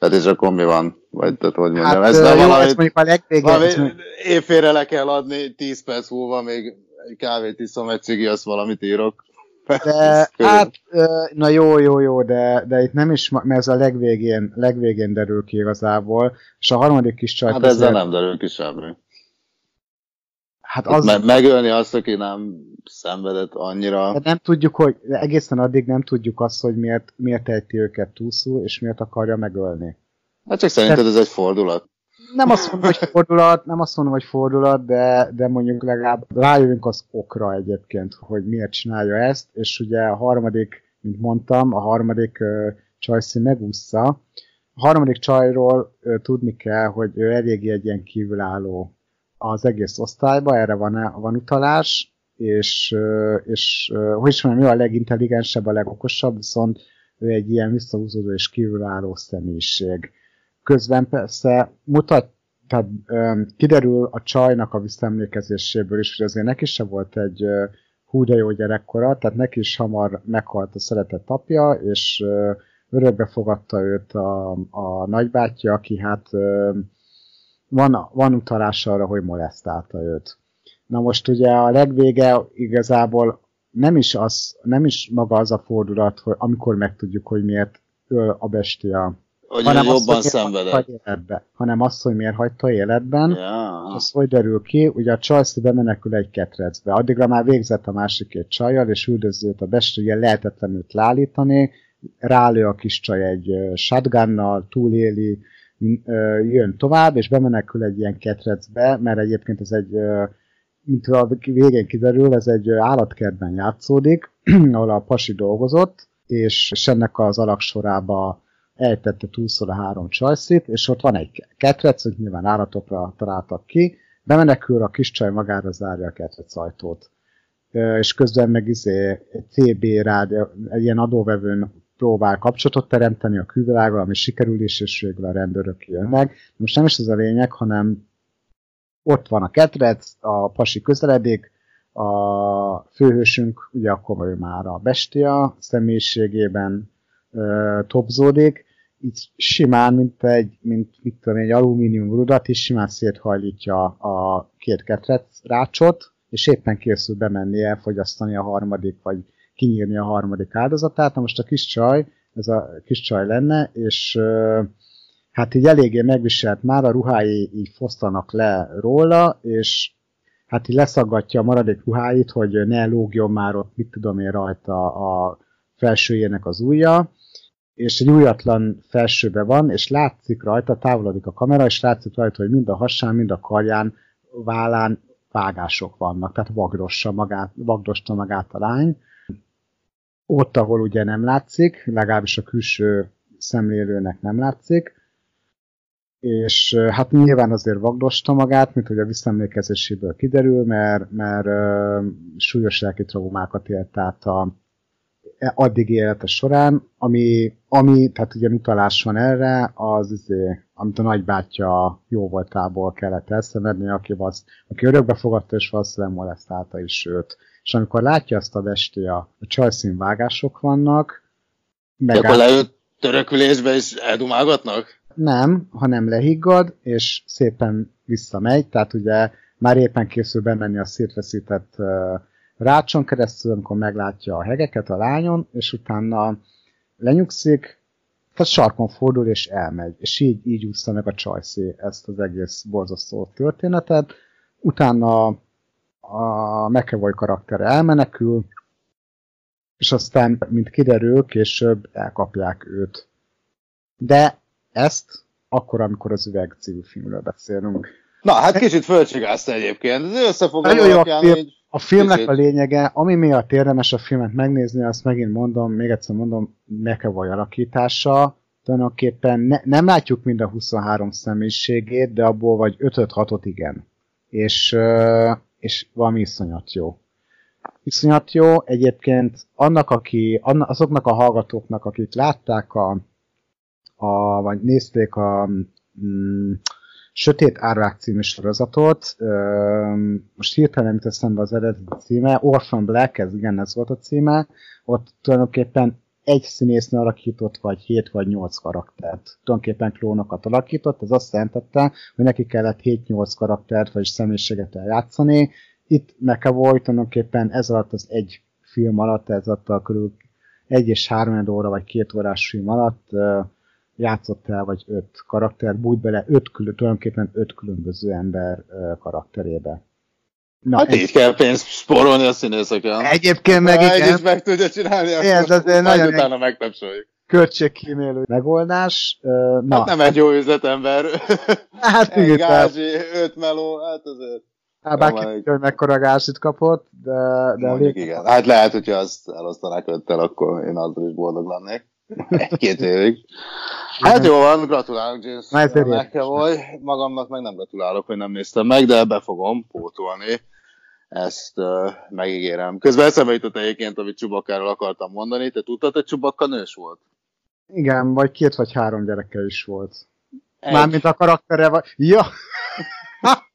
Tehát és akkor mi van? Vagy tehát hogy mondjam, Hát, ez nem valami, ezt mondjuk legvégén, valami évfélre le kell adni, 10 perc múlva még egy kávét iszom, egy cigi, azt valamit írok. De, hát, na jó, jó, jó, de, de itt nem is, mert ez a legvégén, legvégén derül ki igazából, és a harmadik kis csaj Hát ezzel nem derül ki semmi. Hát Az... az, Me- megölni azt, aki nem szenvedett annyira. de nem tudjuk, hogy de egészen addig nem tudjuk azt, hogy miért, miért ejti őket túlszul, és miért akarja megölni. Hát csak szerinted ez egy fordulat? Nem azt mondom, hogy fordulat, nem azt mondom, hogy fordulat, de, de mondjuk legalább rájövünk az okra egyébként, hogy miért csinálja ezt, és ugye a harmadik, mint mondtam, a harmadik uh, csajszi megúszza. A harmadik csajról uh, tudni kell, hogy ő eléggé egy ilyen kívülálló az egész osztályba, erre van, van utalás, és, uh, és uh, hogy is mondjam, ő a legintelligensebb, a legokosabb, viszont ő egy ilyen visszahúzódó és kívülálló személyiség. Közben persze mutat, tehát kiderül a csajnak a visszaemlékezéséből is, hogy azért neki se volt egy ö, hú de jó gyerekkora, tehát neki is hamar meghalt a szeretett apja, és ö, örökbe fogadta őt a, a nagybátyja, aki hát ö, van, van utalás arra, hogy molesztálta őt. Na most ugye a legvége igazából nem is, az, nem is maga az a fordulat, hogy amikor megtudjuk, hogy miért öl a bestia Hogy hanem jobban azt, hogy szenvedett. életbe, hanem azt, hogy miért hagyta életben, Ja. az hogy derül ki, ugye a Chelsea bemenekül egy ketrecbe. Addigra már végzett a másik két csajjal, és üldözőt a best, ugye lehetetlen őt rálő a kis csaj egy shotgunnal, túléli, jön tovább, és bemenekül egy ilyen ketrecbe, mert egyébként ez egy, mint a végén kiderül, ez egy állatkertben játszódik, ahol a pasi dolgozott, és, és ennek az alaksorába eltette túlszor a három csajszit, és ott van egy ketrec, hogy nyilván állatokra találtak ki, bemenekül, a kis csaj magára zárja a ketrec ajtót. És közben meg izé, CB rádió, egy ilyen adóvevőn próbál kapcsolatot teremteni a külvilággal, ami sikerül is, és végül a rendőrök jönnek. Most nem is ez a lényeg, hanem ott van a ketrec, a pasi közeledik, a főhősünk, ugye akkor ő már a bestia személyiségében ö, topzódik, így simán, mint egy, mint mit tudom, egy alumínium rudat is simán széthajlítja a két ketrec rácsot, és éppen készül bemenni, elfogyasztani a harmadik, vagy kinyírni a harmadik áldozatát. Na most a kis csaj, ez a kis csaj lenne, és hát így eléggé megviselt már, a ruhái így fosztanak le róla, és hát így leszaggatja a maradék ruháit, hogy ne lógjon már ott, mit tudom én rajta a felsőjének az ujja, és egy újatlan felsőbe van, és látszik rajta, távolodik a kamera, és látszik rajta, hogy mind a hasán, mind a karján, vállán vágások vannak, tehát vagdossa magát, vagdosta magát a lány. Ott, ahol ugye nem látszik, legalábbis a külső szemlélőnek nem látszik, és hát nyilván azért vagdosta magát, mint hogy a visszaemlékezéséből kiderül, mert, mert súlyos lelki traumákat élt át a, addig élete során, ami, ami, tehát ugye utalás van erre, az izé, amit a nagybátyja jó voltából kellett elszenvedni, aki, az, aki örökbe fogadta, és valószínűleg molesztálta is őt. És amikor látja azt a bestia, a csajszín vágások vannak, De akkor leült törökülésbe és eldumálgatnak? nem, hanem lehiggad, és szépen visszamegy, tehát ugye már éppen készül bemenni a szétveszített uh, rácson keresztül, amikor meglátja a hegeket a lányon, és utána lenyugszik, tehát sarkon fordul és elmegy, és így, így úszta meg a csajszé ezt az egész borzasztó történetet. Utána a McAvoy karaktere elmenekül, és aztán, mint kiderül, később elkapják őt. De ezt akkor, amikor az Üveg című filmről beszélünk. Na, hát kicsit fölcsigázta egyébként. Az összefoglaló jó a film. így... A filmnek Kicsit. a lényege, ami miatt érdemes a filmet megnézni, azt megint mondom, még egyszer mondom, McAvoy alakítása, tulajdonképpen ne, nem látjuk mind a 23 személyiségét, de abból vagy 5-6-ot igen. És, ö, és valami iszonyat jó. Iszonyat jó, egyébként annak, aki, azoknak a hallgatóknak, akik látták a, a vagy nézték a mm, Sötét Árvák című sorozatot, öm, most hirtelen eszembe az eredeti címe, Orphan Black, ez igen, ez volt a címe, ott tulajdonképpen egy színésznő alakított, vagy 7 vagy 8 karaktert. Tulajdonképpen klónokat alakított, ez azt jelentette, hogy neki kellett 7-8 karaktert, vagy személyiséget eljátszani. Itt McAvoy tulajdonképpen ez alatt az egy film alatt, ez alatt a körül egy és három óra, vagy két órás film alatt játszott el, vagy öt karakter, bújt bele öt külön, tulajdonképpen öt különböző ember karakterébe. Na, hát így kell pénzt spórolni a színészeken. Egyébként meg igen. Egy is meg tudja csinálni, ez azért nagyon utána megtapsoljuk. Költségkímélő megoldás. Na, hát nem egy jó üzletember. Hát egy gázsi, öt meló, hát azért. Hát bár ki hogy mekkora gázsit kapott, de... de Mondjuk lé... igen. Hát lehet, hogyha azt elosztanák öttel, akkor én azzal is boldog lennék. Egy-két évig. Hát jó van, gratulálok James McAvoy. Magamnak meg nem gratulálok, hogy nem néztem meg, de be fogom pótolni. Ezt uh, megígérem. Közben eszembe jutott egyébként, amit Csubakáról akartam mondani. Te tudtad, hogy Csubakka nős volt? Igen, vagy két vagy három gyereke is volt. Egy. Mármint a karaktere vagy... Ja!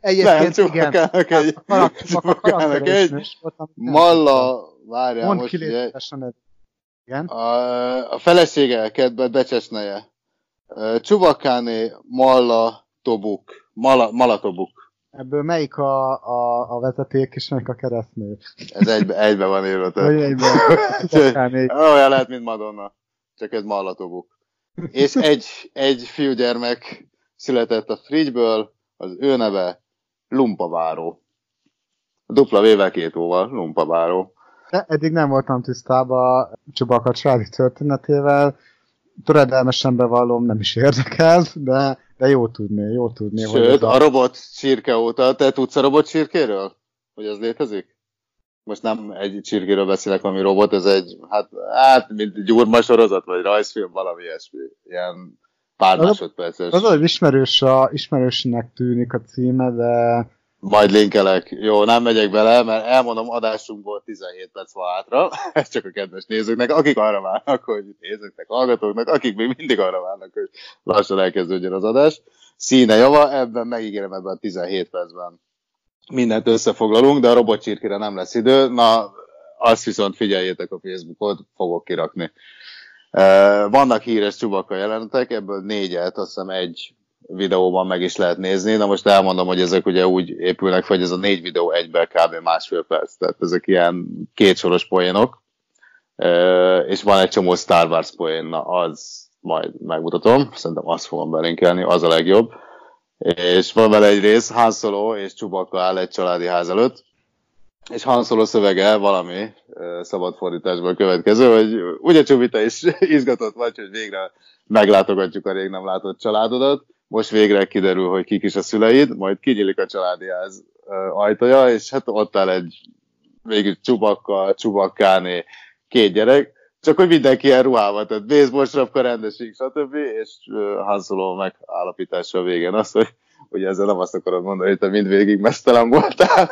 Egyébként nem, igen. Egy, Csubakának egy. Malla, várjál most ugye. Igen. A, a felesége kedve becsesneje. Csubakáné, Malla, Tobuk. Mala, Mala Tobuk. Ebből melyik a, a, a vezeték és melyik a keresztnév? Ez egybe, egybe van írva. Vagy egybe. Olyan lehet, mint Madonna. Csak ez Malla Tobuk. És egy, egy fiúgyermek született a Frigyből, az ő neve Lumpaváró. Dupla vével két óval, Lumpaváró. Eddig nem voltam tisztában Csubaka családi történetével. Töredelmesen bevallom, nem is érdekel, de, de jó tudni, jó tudni. Sőt, hogy a... a robot csirke óta, te tudsz a robot csirkéről? Hogy az létezik? Most nem egy csirkéről beszélek, ami robot, ez egy, hát, hát mint gyurma sorozat, vagy rajzfilm, valami ilyesmi. Ilyen pár az másodperces. Az, az ismerős a, ismerősnek tűnik a címe, de majd linkelek. Jó, nem megyek bele, mert elmondom, adásunkból 17 perc van hátra. Ez csak a kedves nézőknek, akik arra várnak, hogy nézőknek, hallgatóknak, akik még mindig arra várnak, hogy lassan elkezdődjön az adás. Színe java, ebben megígérem ebben a 17 percben. Mindent összefoglalunk, de a robotcsirkére nem lesz idő. Na, azt viszont figyeljétek a Facebookot, fogok kirakni. Vannak híres csubaka jelenetek, ebből négyet, azt hiszem egy videóban meg is lehet nézni. Na most elmondom, hogy ezek ugye úgy épülnek fel, hogy ez a négy videó egyben kb. másfél perc. Tehát ezek ilyen kétsoros poénok. És van egy csomó Star Wars poén, na az majd megmutatom. Szerintem azt fogom belinkelni, az a legjobb. És van vele egy rész, Han Solo és Chewbacca áll egy családi ház előtt, és Han Solo szövege valami szabad fordításból következő, hogy ugye Csubi, te is izgatott vagy, hogy végre meglátogatjuk a rég nem látott családodat, most végre kiderül, hogy kik is a szüleid, majd kinyílik a családi ház ajtaja, és hát ott áll egy végül csubakka, csubakkáné, két gyerek, csak hogy mindenki ilyen ruhával, tehát baseball sapka, rendeség, stb. És Han Solo megállapítása a végén az, hogy ugye ezzel nem azt akarod mondani, hogy te mindvégig mesztelen voltál.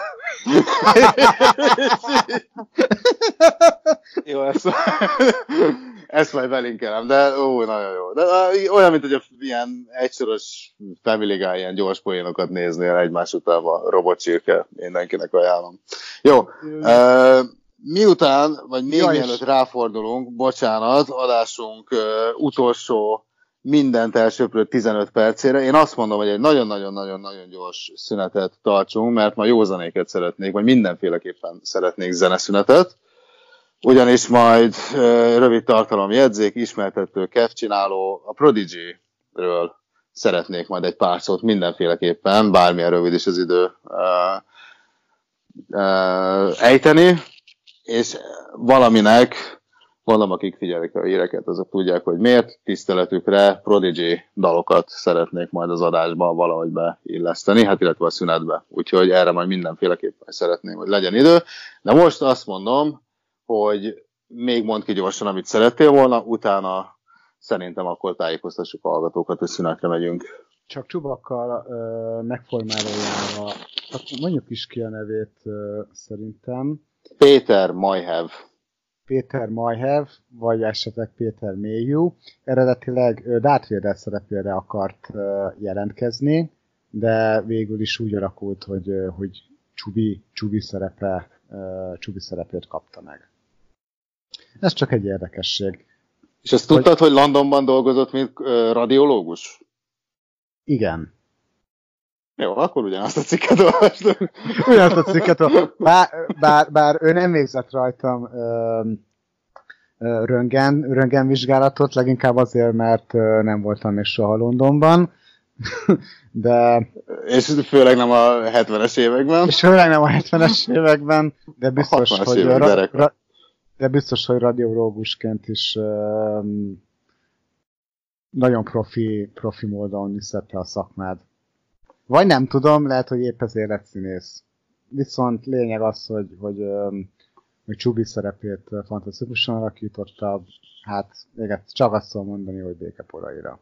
Jó, ezt, ezt majd belinkelem, de ó, nagyon jó. De olyan, mint hogy a ilyen egysoros Family Guy, ilyen gyors poénokat néznél egymás után a robotcsirke, mindenkinek ajánlom. Jó, uh, miután, vagy még ja, mielőtt ráfordulunk, bocsánat, adásunk uh, utolsó mindent elsőprő 15 percére. Én azt mondom, hogy egy nagyon-nagyon-nagyon-nagyon gyors szünetet tartsunk, mert ma jó zenéket szeretnék, vagy mindenféleképpen szeretnék zeneszünetet. Ugyanis majd rövid tartalom jegyzék, ismertető, kevcsináló, a Prodigy-ről szeretnék majd egy pár szót mindenféleképpen, bármilyen rövid is az idő ejteni, és valaminek Mondom, akik figyelik a híreket, azok tudják, hogy miért tiszteletükre Prodigy dalokat szeretnék majd az adásba valahogy beilleszteni, hát illetve a szünetbe. Úgyhogy erre majd mindenféleképpen szeretném, hogy legyen idő. De most azt mondom, hogy még mond ki gyorsan, amit szerettél volna, utána szerintem akkor tájékoztassuk a hallgatókat, hogy szünetre megyünk. Csak csubakkal ö, megformálójára, mondjuk is ki a nevét ö, szerintem. Péter Majhev. Péter Majhev, vagy esetleg Péter Mayhew. Eredetileg Darth Vader szerepére akart jelentkezni, de végül is úgy alakult, hogy, hogy Csubi, Csubi, szerepe, Csubi szerepét kapta meg. Ez csak egy érdekesség. És azt tudtad, hogy, hogy Londonban dolgozott, mint radiológus? Igen. Jó, akkor ugyanazt a cikket olvastam. ugyanazt a cikket olvastam. Bár, bár, bár ő nem végzett rajtam ö, ö, röngen, röngenvizsgálatot, leginkább azért, mert ö, nem voltam még soha Londonban. de... És főleg nem a 70-es években. És főleg nem a 70-es években, de biztos, hogy, ra, ra, de biztos, hogy radiológusként is um, nagyon profi, profi módon visszette a szakmád. Vagy nem tudom, lehet, hogy épp ezért lett színész. Viszont lényeg az, hogy, hogy, um, hogy Csubi szerepét fantasztikusan alakította, hát még csak azt tudom mondani, hogy békeporaira.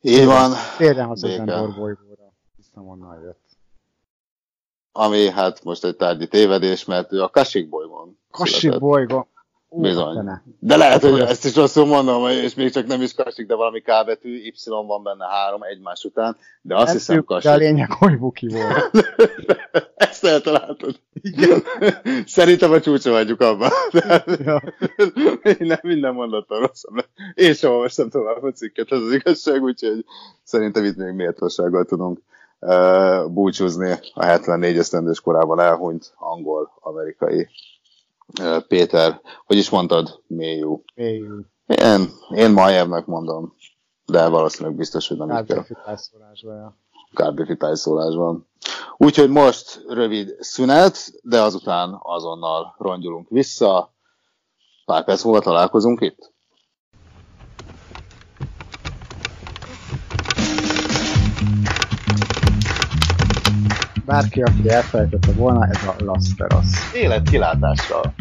Így van. Térjen haza az bolygóra, hiszem onnan jött. Ami hát most egy tárgyi tévedés, mert ő a Kasik bolygón. Kasik bolygó. Bizony. De lehet, hogy ezt is rosszul mondom, és még csak nem is kasik, de valami K betű, Y van benne három egymás után, de azt ezt hiszem kasik. De a lényeg, hogy buki volt. ezt eltaláltad. Igen. Szerintem a csúcsa vagyunk abban. ja. minden, minden mondattal rosszabb. Én sem olvastam tovább a cikket, ez az igazság, úgyhogy szerintem itt még méltósággal tudunk búcsúzni a 74 esztendős korában elhunyt angol-amerikai Péter, hogy is mondtad? Mélyú. Mélyú. Én, én Majevnek mondom, de valószínűleg biztos, hogy nem így kell. tájszólásban, tájszólásban. Úgyhogy most rövid szünet, de azután azonnal rongyulunk vissza. Pár perc múlva találkozunk itt. Bárki, aki elfelejtette volna, ez a Las Vegas. Élet kilátással.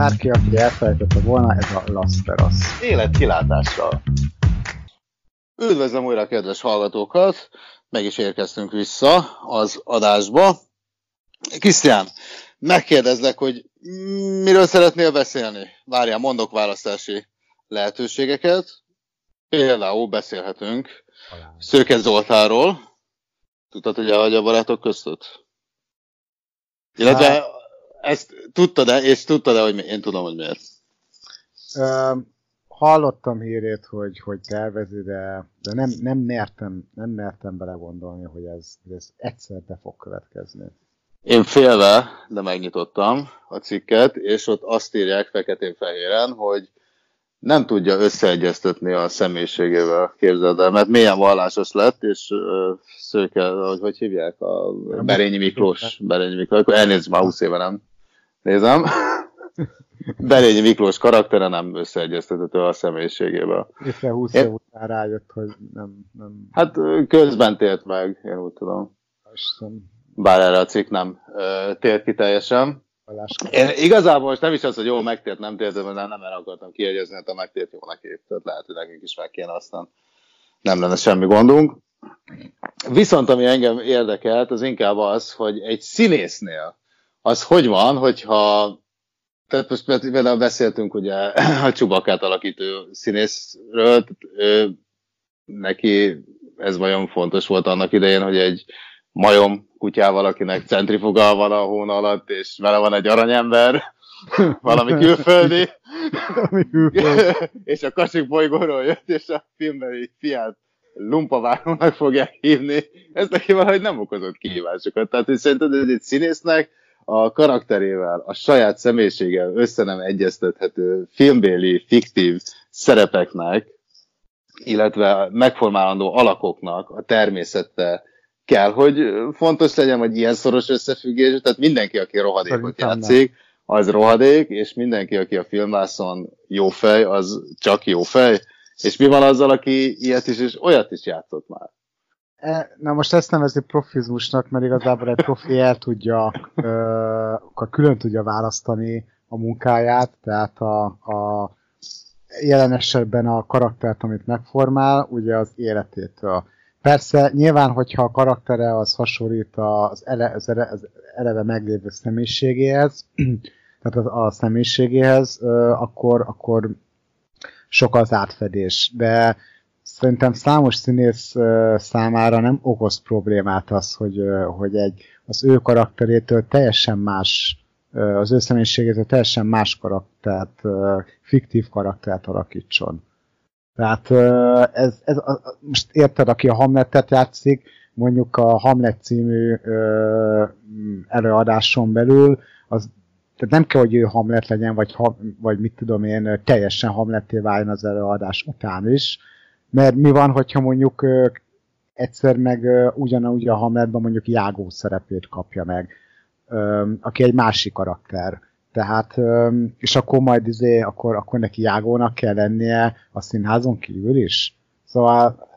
Bárki, aki elfelejtette volna, ez a Las Vegas. Élet kilátással. Üdvözlöm újra a kedves hallgatókat, meg is érkeztünk vissza az adásba. Krisztián, megkérdezlek, hogy miről szeretnél beszélni? Várjál, mondok választási lehetőségeket. Például beszélhetünk Szőke Zoltáról. Tudtad, hogy a barátok között? Illetve hát, ezt tudtad-e, és tudtad-e, hogy én tudom, hogy miért? Uh, hallottam hírét, hogy, hogy tervezi, de, de nem, nem, mertem, nem mertem belegondolni, hogy ez, ez egyszer be fog következni. Én félve, de megnyitottam a cikket, és ott azt írják feketén-fehéren, hogy nem tudja összeegyeztetni a személyiségével, képzeld el, mert milyen vallásos lett, és uh, szőke, hogy, hogy hívják, a Berényi Miklós, Berényi Miklós, elnézést, már 20 éve nem nézem. Berényi Miklós karaktere nem összeegyeztethető a személyiségével. És 20 év után rájött, hogy nem, nem... Hát közben tért meg, én úgy tudom. Bár erre a cikk nem tért ki teljesen. Én igazából most nem is az, hogy jó megtért, nem tért, de nem, nem erre akartam kiegyezni, hát a megtért jó neki. Tehát lehet, hogy nekünk is meg kéne, aztán nem lenne semmi gondunk. Viszont ami engem érdekelt, az inkább az, hogy egy színésznél az hogy van, hogyha tehát most például beszéltünk ugye a Csubakát alakító színészről, ő, neki ez vajon fontos volt annak idején, hogy egy majom kutyával, akinek centrifuga van a hón alatt, és vele van egy aranyember, valami külföldi, és a Kasik bolygóról jött, és a filmbeli fiát lumpavárónak fogják hívni, ez neki valahogy nem okozott kihívásokat. Tehát, hogy szerinted ez egy színésznek a karakterével, a saját személyiséggel össze nem egyeztethető filmbéli, fiktív szerepeknek, illetve megformálandó alakoknak a természete kell, hogy fontos legyen, hogy ilyen szoros összefüggés, tehát mindenki, aki rohadékot játszik, az rohadék, és mindenki, aki a filmvászon jó fej, az csak jó fej, és mi van azzal, aki ilyet is és olyat is játszott már? E, na most ezt nevezi profizmusnak, mert igazából egy profi el tudja, ö, külön tudja választani a munkáját, tehát a, a jelen esetben a karaktert, amit megformál, ugye az életétől. Persze, nyilván, hogyha a karaktere az hasonlít az, ele, az, ele, az eleve meglévő személyiségéhez, tehát a, a személyiségéhez, akkor, akkor sok az átfedés. De szerintem számos színész számára nem okoz problémát az, hogy, hogy egy, az ő karakterétől teljesen más, az ő személyiségétől teljesen más karaktert, fiktív karaktert alakítson. Tehát ez, ez most érted, aki a Hamletet játszik, mondjuk a Hamlet című előadáson belül, az tehát nem kell, hogy ő Hamlet legyen, vagy, vagy mit tudom én, teljesen Hamleté váljon az előadás után is, mert mi van, hogyha mondjuk egyszer meg ugyanúgy a Hamletben mondjuk Jágó szerepét kapja meg, aki egy másik karakter. Tehát, és akkor majd izé, akkor, akkor neki Jágónak kell lennie a színházon kívül is. Szóval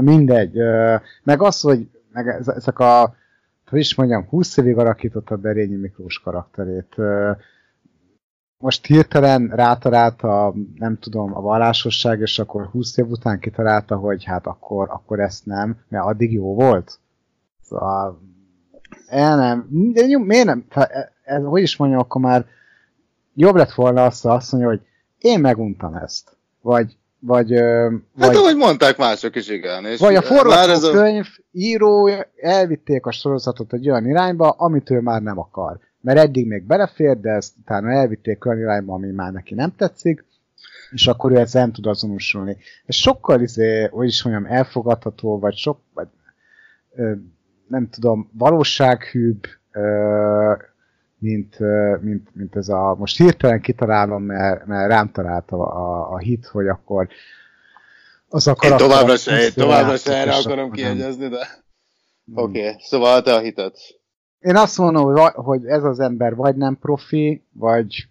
mindegy. Meg az, hogy meg ezek a, hogy is mondjam, 20 évig alakította Berényi Miklós karakterét most hirtelen rátalálta, nem tudom, a vallásosság, és akkor 20 év után kitalálta, hogy hát akkor, akkor ezt nem, mert addig jó volt. Szóval, el nem, de jó, miért nem, e, ez, hogy is mondjam, akkor már jobb lett volna azt, azt mondja, hogy én meguntam ezt. Vagy, vagy, hát vagy ahogy mondták mások is, igen. És vagy a forgatókönyv a... író elvitték a sorozatot egy olyan irányba, amit ő már nem akar mert eddig még belefér, de ezt utána elvitték olyan irányba, ami már neki nem tetszik, és akkor ő ezt nem tud azonosulni. Ez sokkal, izé, hogy is mondjam, elfogadható, vagy sok, vagy, ö, nem tudom, valósághűbb, ö, mint, ö, mint, mint ez a, most hirtelen kitalálom, mert, mert rám talált a, a, a hit, hogy akkor az a karakter... Én továbbra se, továbbra se erre akarom kiegyezni, de... Oké, okay. szóval te a hitet én azt mondom, hogy, hogy ez az ember vagy nem profi, vagy...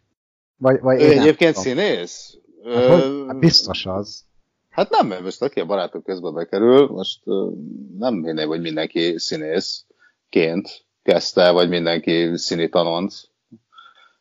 vagy, vagy ő egyébként nem színész? Hát, hogy, hát biztos az. Hát nem, mert most aki a barátok közben bekerül, most nem hinném, hogy mindenki színészként kezdte, vagy mindenki színi tanonc.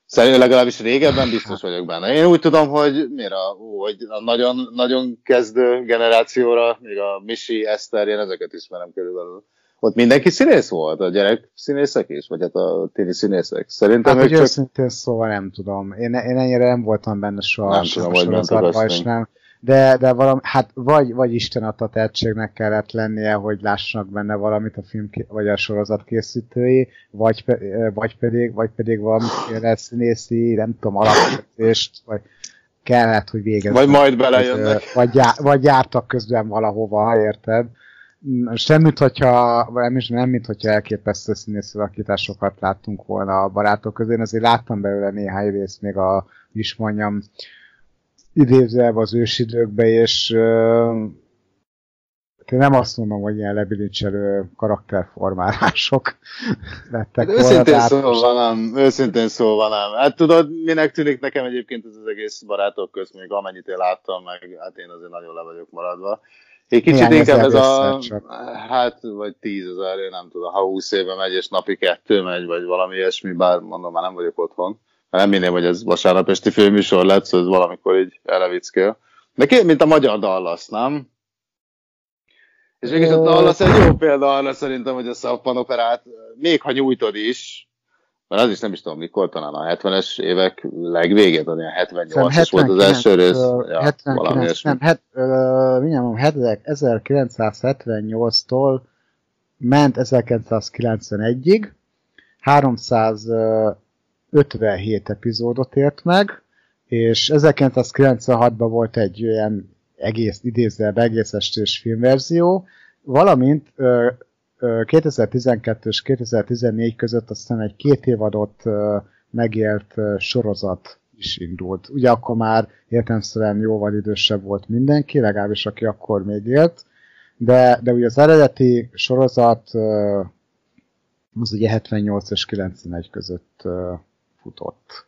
Szerintem legalábbis régebben biztos vagyok benne. Én úgy tudom, hogy mire, hogy a nagyon, nagyon kezdő generációra, még a Misi, Eszter, én ezeket ismerem körülbelül. Ott mindenki színész volt? A gyerek színészek is? Vagy hát a tini színészek? Szerintem hát, ők csak... őszintén szóval nem tudom. Én, én ennyire nem voltam benne soha. Nem tudom, hogy és nem. De, de valami, hát vagy, vagy Isten adta tehetségnek kellett lennie, hogy lássanak benne valamit a film, vagy a sorozat készítői, vagy, vagy pedig, vagy pedig valamiféle színészi, nem tudom, alapvetést, vagy kellett, hogy végezzenek. Vagy majd belejönnek. Vagy, já, vagy jártak közben valahova, érted? Semmit, hogyha, nem, nem mint hogyha elképesztő színészi alakításokat láttunk volna a barátok közé, én azért láttam belőle néhány részt, még a, is mondjam, idézőjelve az ősidőkbe, és uh, nem azt mondom, hogy ilyen lebilincselő karakterformálások lettek hát őszintén szólva nem, őszintén szólva nem. Hát tudod, minek tűnik nekem egyébként ez az egész barátok közt, még amennyit én láttam, meg hát én azért nagyon le vagyok maradva. Egy kicsit inkább ez a, csak. hát, vagy tízezer, én nem tudom, ha húsz éve megy, és napi kettő megy, vagy valami ilyesmi, bár mondom, már nem vagyok otthon. Nem minél, hogy ez vasárnap esti főműsor lett, szóval ez valamikor így elevickél. De két, mint a magyar Dallas, nem? És mégis a Dallas egy jó példa arra szerintem, hogy a szappan operát, még ha nyújtod is, mert az is nem is tudom mikor, talán a 70-es évek legvégén, talán ilyen 78-as volt az első rész. Uh, ja, 79, nem, het, uh, mindjárt 1978-tól ment 1991-ig, 357 epizódot ért meg, és 1996-ban volt egy olyan egész idézve egész estés filmverzió, valamint 2012 és 2014 között aztán egy két évadot megélt sorozat is indult. Ugye akkor már értelmszerűen jóval idősebb volt mindenki, legalábbis aki akkor még élt, de, de ugye az eredeti sorozat az ugye 78 és 91 között futott.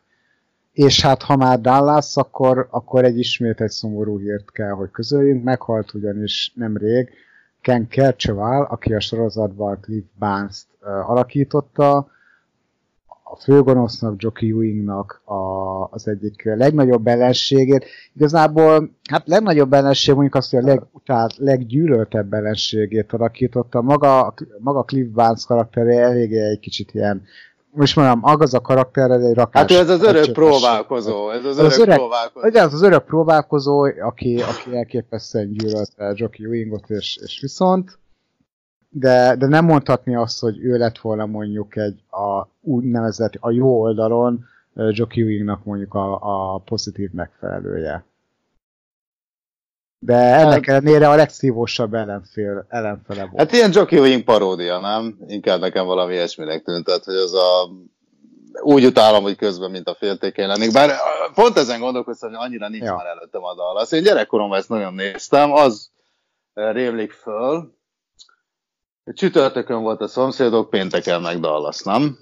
És hát ha már Dallas, akkor, akkor egy ismét egy szomorú hírt kell, hogy közöljünk. Meghalt ugyanis nemrég Ken Kercheval, aki a sorozatban Cliff Barnes-t uh, alakította, a főgonosznak, Jockey Ewingnak a, az egyik legnagyobb ellenségét. Igazából, hát legnagyobb ellenség mondjuk azt, hogy a legutált, leggyűlöltebb ellenségét alakította. Maga, maga Cliff Barnes karaktere eléggé egy kicsit ilyen most mondom, az a karakter, ez egy rakás. Hát ez az örök próbálkozó, ez az, az örök, próbálkozó. Ugye az az örök próbálkozó, aki, aki elképesztően gyűlölte Jockey Wingot, és, és viszont, de, de nem mondhatni azt, hogy ő lett volna mondjuk egy a úgynevezett a jó oldalon Jockey Wingnak mondjuk a, a pozitív megfelelője. De ennek hát, ellenére a legszívósabb ellenfél, ellenfele volt. Hát ilyen Jockey Wing paródia, nem? Inkább nekem valami ilyesminek tűnt, tehát hogy az a úgy utálom, hogy közben, mint a féltékeny lennék. Bár pont ezen gondolkoztam, hogy annyira nincs ja. már előttem a dal. Azt én gyerekkoromban ezt nagyon néztem, az rémlik föl. Csütörtökön volt a szomszédok, pénteken meg Dallas, nem?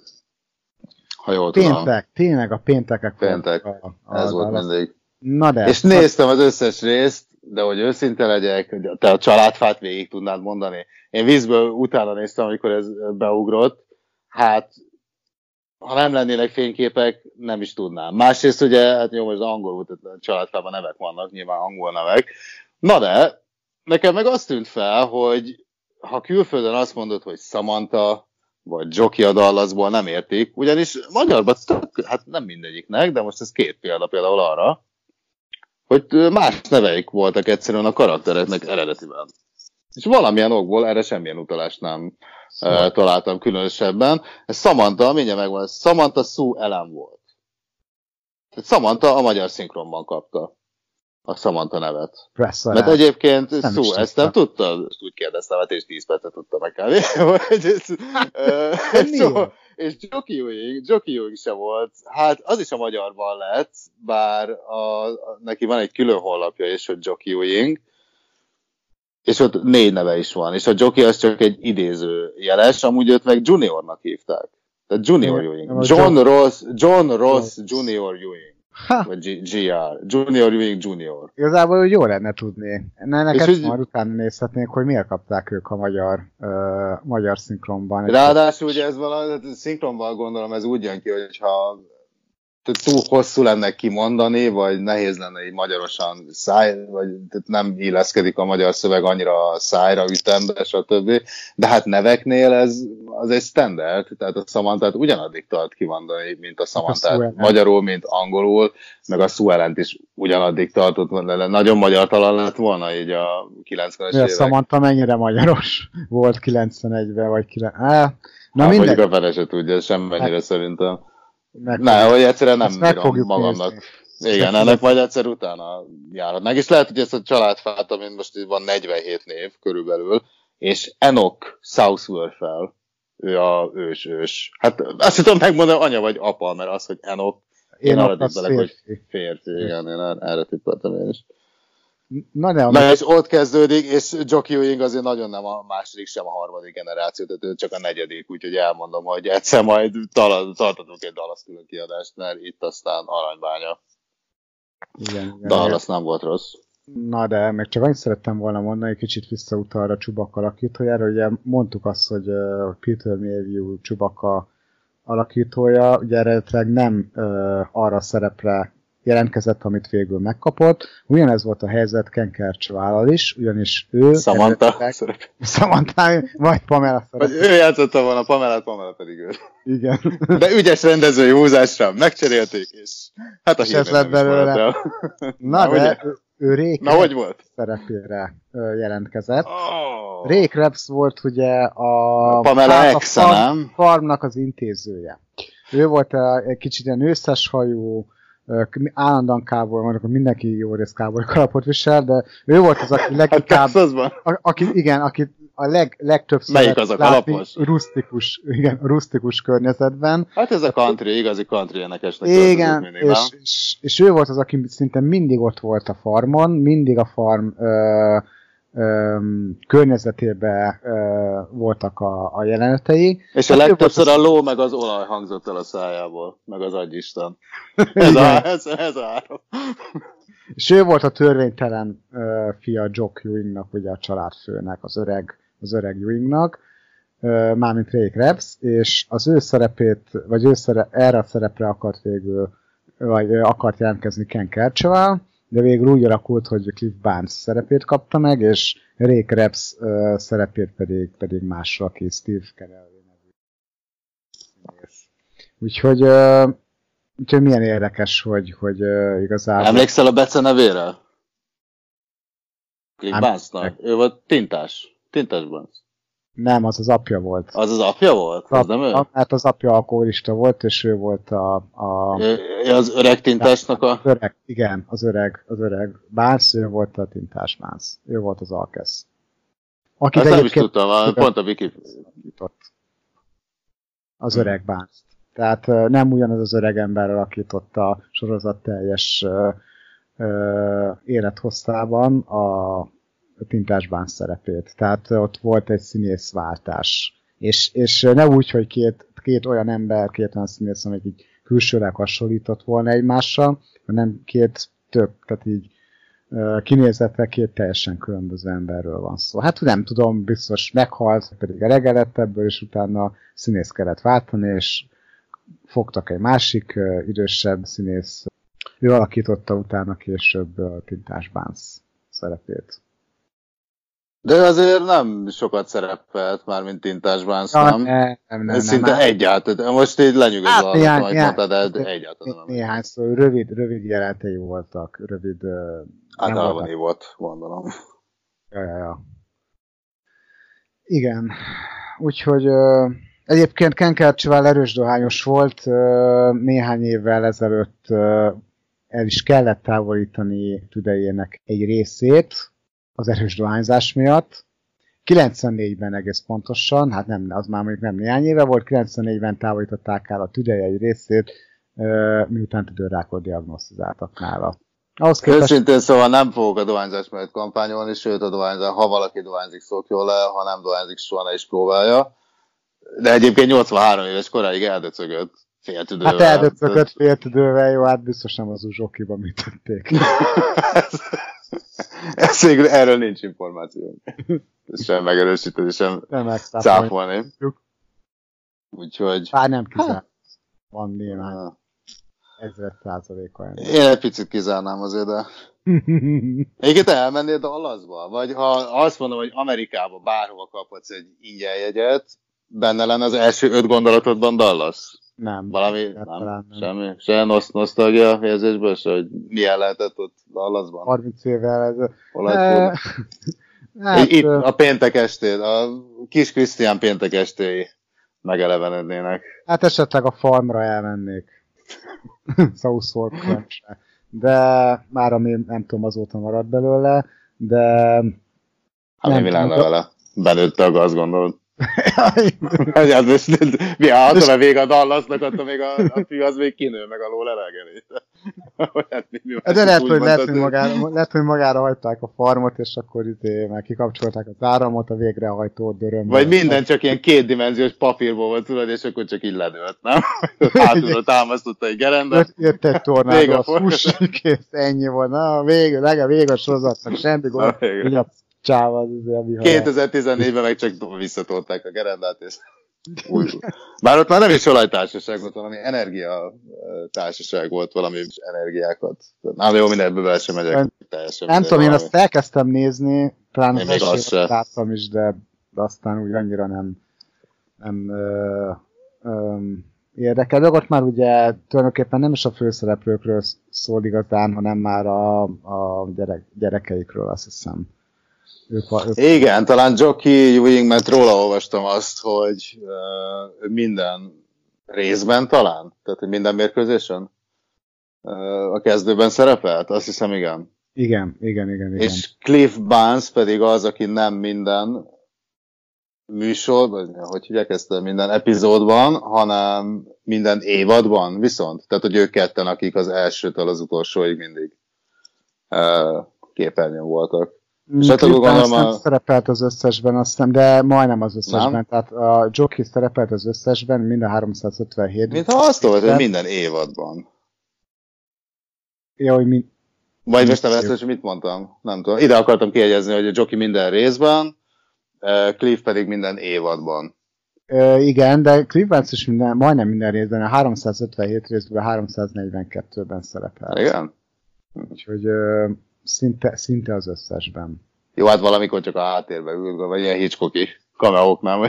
Ha jól Péntek, tudom. tényleg a péntekek Péntek, a, a ez Dallas. volt mindig. Na de. És néztem az összes részt, de hogy őszinte legyek, hogy te a családfát végig tudnád mondani. Én vízből utána néztem, amikor ez beugrott, hát ha nem lennének fényképek, nem is tudnám. Másrészt ugye, hát jó, most angolul, tehát családfában nevek vannak, nyilván angol nevek. Na de, nekem meg azt tűnt fel, hogy ha külföldön azt mondod, hogy Samantha, vagy Jockey a Dallasból nem értik, ugyanis magyarban hát nem mindegyiknek, de most ez két példa például arra, hogy más neveik voltak egyszerűen a karaktereknek eredetiben. És valamilyen okból erre semmilyen utalást nem szóval. uh, találtam különösebben. Ez Samantha, mindjárt megvan, ez Samantha Sue Ellen volt. Tehát Samantha a magyar szinkronban kapta a Samantha nevet. Pressza Mert egyébként nem Sue, ezt nem tudta, ezt úgy kérdeztem, hát és 10 percet tudta meg kb. hogy ez, uh, és Jockey Ewing, Jockey Ewing se volt, hát az is a magyarban lett, bár a, a, neki van egy külön honlapja is, hogy Jockey Ewing, és ott négy neve is van, és a Jockey az csak egy idéző jeles, amúgy őt meg Juniornak hívták. Tehát Junior Ewing. John Ross, John Ross Junior Ewing. Ha. Vagy GR. Junior Ewing Junior. Igazából hogy jó lenne tudni. Neked úgy, már utána nézhetnék, hogy miért kapták ők a magyar, uh, magyar szinkronban. Ráadásul ugye ez valami, szinkronban gondolom ez úgy jön ki, hogyha túl hosszú lenne kimondani, vagy nehéz lenne így magyarosan száj, vagy nem illeszkedik a magyar szöveg annyira a szájra, ütembe, stb. De hát neveknél ez az egy standard, tehát a szamantát ugyanaddig tart kimondani, mint a szamantát a magyarul, mint angolul, meg a szuelent is ugyanaddig tartott, de nagyon magyar talán lett volna így a 90-es évek. A Samantha mennyire magyaros volt 91-ben, vagy 90 Na hát, mindegy. a fele se tudja, semmennyire hát, szerintem. Ne, hogy egyszerűen nem bírom magamnak. Nézni. Igen, ennek majd egyszer utána járhatnánk. És lehet, hogy ezt a családfát, amin most itt van 47 név körülbelül, és Enoch Southworth-fel, ő a ős ős. Hát azt tudom megmondani, anya vagy apa, mert az, hogy Enoch, én, én arra tippelek, hogy férfi. Igen, én erre tippeltem én is. Na, de, Na és ott kezdődik, és Jockey Ewing azért nagyon nem a második, sem a harmadik generáció, tehát ő csak a negyedik, úgyhogy elmondom, hogy egyszer majd tartatunk egy Dallas külön kiadást, mert itt aztán aranybánya. Igen, igen, Dallas nem volt rossz. Na de, meg csak annyit szerettem volna mondani, egy kicsit visszautal arra Csubak alakítójára, ugye mondtuk azt, hogy uh, Peter Mayhew Csubaka alakítója, ugye eredetileg nem uh, arra szerepre jelentkezett, amit végül megkapott. Ugyanez volt a helyzet Ken Kercsvállal is, ugyanis ő... Samantha Samantha, vagy Pamela Vagy ő játszotta volna Pamela, Pamela pedig ő. Igen. De ügyes rendezői húzásra megcserélték, és hát a ez lett belőle. Na, Na de ugye? ő Rék Na, hogy volt? szerepére jelentkezett. Oh. Rék Reps volt ugye a, Pamela Exa, nem? farmnak az intézője. Ő volt egy kicsit ilyen őszes hajú, állandóan kábor vannak, mindenki jó rész kábor kalapot visel, de ő volt az, aki leginkább... Hát a, aki, igen, aki a leg, legtöbbször Melyik az a kalapos? rustikus, igen, rustikus környezetben. Hát ez a country, igazi country énekesnek. Igen, mindig, és, és, és, ő volt az, aki szinte mindig ott volt a farmon, mindig a farm ö, környezetében voltak a, a jelenetei. És a hát legtöbbször a ló meg az olaj hangzott el a szájából, meg az agyisten. Ez, a, ez, ez a három. És ő volt a törvénytelen uh, fia Jock Ewingnak, ugye a családfőnek, az öreg, az öreg Ewingnak, uh, mármint Ray Krebs, és az ő szerepét, vagy ő szere, erre a szerepre akart végül, vagy akart jelentkezni Ken Kercheval, de végül úgy alakult, hogy Cliff Barnes szerepét kapta meg, és Ray Krebs uh, szerepét pedig, pedig másra, aki Steve Carell nevű. Úgyhogy, uh, úgyhogy milyen érdekes, hogy, hogy uh, igazából... Emlékszel a Bece nevére? Cliff Barnesnak? Ő volt tintás. Tintás Barnes. Nem, az az apja volt. Az az apja volt? Az, az nem ő? Hát az apja alkoholista volt, és ő volt a... a az öreg tintásnak a... Az öreg, igen, az öreg, az öreg Bánsz, ő volt a tintás Bánsz. Ő volt az alkesz. Aki Ezt nem is tudtam, pont a Wiki... Az öreg. Bánsz. Tehát nem ugyanaz az öreg ember alakított a sorozat teljes uh, uh, a Tintásbán szerepét. Tehát ott volt egy színészváltás. És, és ne úgy, hogy két, két olyan ember, két olyan színész, amik így külsőleg hasonlított volna egymással, hanem két tök, tehát így kinézetre két teljesen különböző emberről van szó. Hát nem tudom, biztos meghalt, pedig elegelett ebből, és utána színész kellett váltani, és fogtak egy másik idősebb színész, ő alakította utána később Tintás Bánsz szerepét. De azért nem sokat szerepelt már, mint Tintás Bánsz, ja, nem? Nem, nem, nem. Szinte nem, egyáltalán. Most így lenyugodva hát, néhány, amit mondtad, de egyáltalán nem. Néhány szó, rövid, rövid jelenetei voltak, rövid... Általában volt, gondolom. Ja, ja, ja. Igen. Úgyhogy uh, egyébként Ken Kercsvel erős dohányos volt, uh, néhány évvel ezelőtt uh, el is kellett távolítani tüdejének egy részét, az erős dohányzás miatt. 94-ben egész pontosan, hát nem, az már mondjuk nem néhány éve volt, 94-ben távolították el a tüdeje egy részét, miután tüdőrákot diagnosztizáltak nála. Ahhoz képest... Őszintén szóval nem fogok a dohányzás mellett kampányolni, sőt a dohányzás, ha valaki dohányzik, szokjon le, ha nem dohányzik, soha ne is próbálja. De egyébként 83 éves koráig eldöcögött féltüdővel. Hát eldöcögött féltüdővel, jó, hát biztos nem az uzsokiba mit tették. Ez végül, erről nincs információ. Sem megerősíteni, sem cáfolni. Úgyhogy... Bár nem kizárt. Van néhány. ezred százaléka. Én egy picit kizárnám azért, de... Egyébként elmennél Dallasba? Vagy ha azt mondom, hogy Amerikába bárhova kaphatsz egy ingyen jegyet, benne lenne az első öt gondolatodban Dallas? Nem. Valami, nem, nem, semmi, se nosz, nosztalgia érzésből, se, hogy milyen lehetett ott Dallasban? 30 évvel ez. E... Hát, Itt a péntek estét, a kis Krisztián péntek estéi megelevenednének. Hát esetleg a farmra elmennék. South De már ami nem tudom, azóta maradt belőle, de... Hát mi lenne vele? Benőtte a gaz, gondolod? hát most, mi a hatalma vég a Dallasnak, attól még a, a fű az még kinő, meg alól elegeli. De lehet, hogy, lehet, hogy magára, lehet, hogy magára hagyták a farmot, és akkor itt meg kikapcsolták az áramot, a végrehajtó döröm. Vagy minden csak ilyen kétdimenziós papírból volt, tudod, és akkor csak így ledőlt, nem? Hátulra támasztotta egy gerendet. Jött egy tornádó, a fuss, kész, ennyi volt. Na, vég, legalább vég a sorozatnak, semmi gond csáva az azért, 2014-ben meg csak visszatolták a gerendát, és új. Bár ott már nem is olajtársaság volt, valami energia társaság volt, valami energiákat. Na, jó, mindenből bele sem megyek. Teljesen nem tudom, én azt elkezdtem nézni, talán én még azt láttam is, de, de aztán úgy annyira nem, nem ö, ö, érdekel. De ott már ugye tulajdonképpen nem is a főszereplőkről szól igazán, hanem már a, a gyerek, gyerekeikről, azt hiszem. Ők, ők... Igen, talán Jockey Ewing, mert róla olvastam azt, hogy uh, minden részben talán, tehát minden mérkőzésen uh, a kezdőben szerepelt, azt hiszem igen. Igen, igen, igen, igen. És Cliff Barnes pedig az, aki nem minden műsorban, hogy hívják ezt, minden epizódban, hanem minden évadban viszont. Tehát, hogy ők ketten, akik az elsőtől az utolsóig mindig uh, képernyőn voltak. És hát a... szerepelt az összesben, azt hiszem, de majdnem az összesben. Nem? Tehát a Jockey szerepelt az összesben, minden 357. Mint ha azt volt, hogy minden évadban. Ja, hogy mi... Vagy most nem hogy mit mondtam? Nem tudom. Ide akartam kiegyezni, hogy a Jockey minden részben, Cliff pedig minden évadban. Ö, igen, de Cliff Vance is minden, majdnem minden részben, a 357 részben, 342-ben szerepel. Igen? Úgyhogy ö, Szinte, szinte az összesben. Jó, hát valamikor csak a háttérben ül, vagy ilyen Hitchcocki kameók, nem?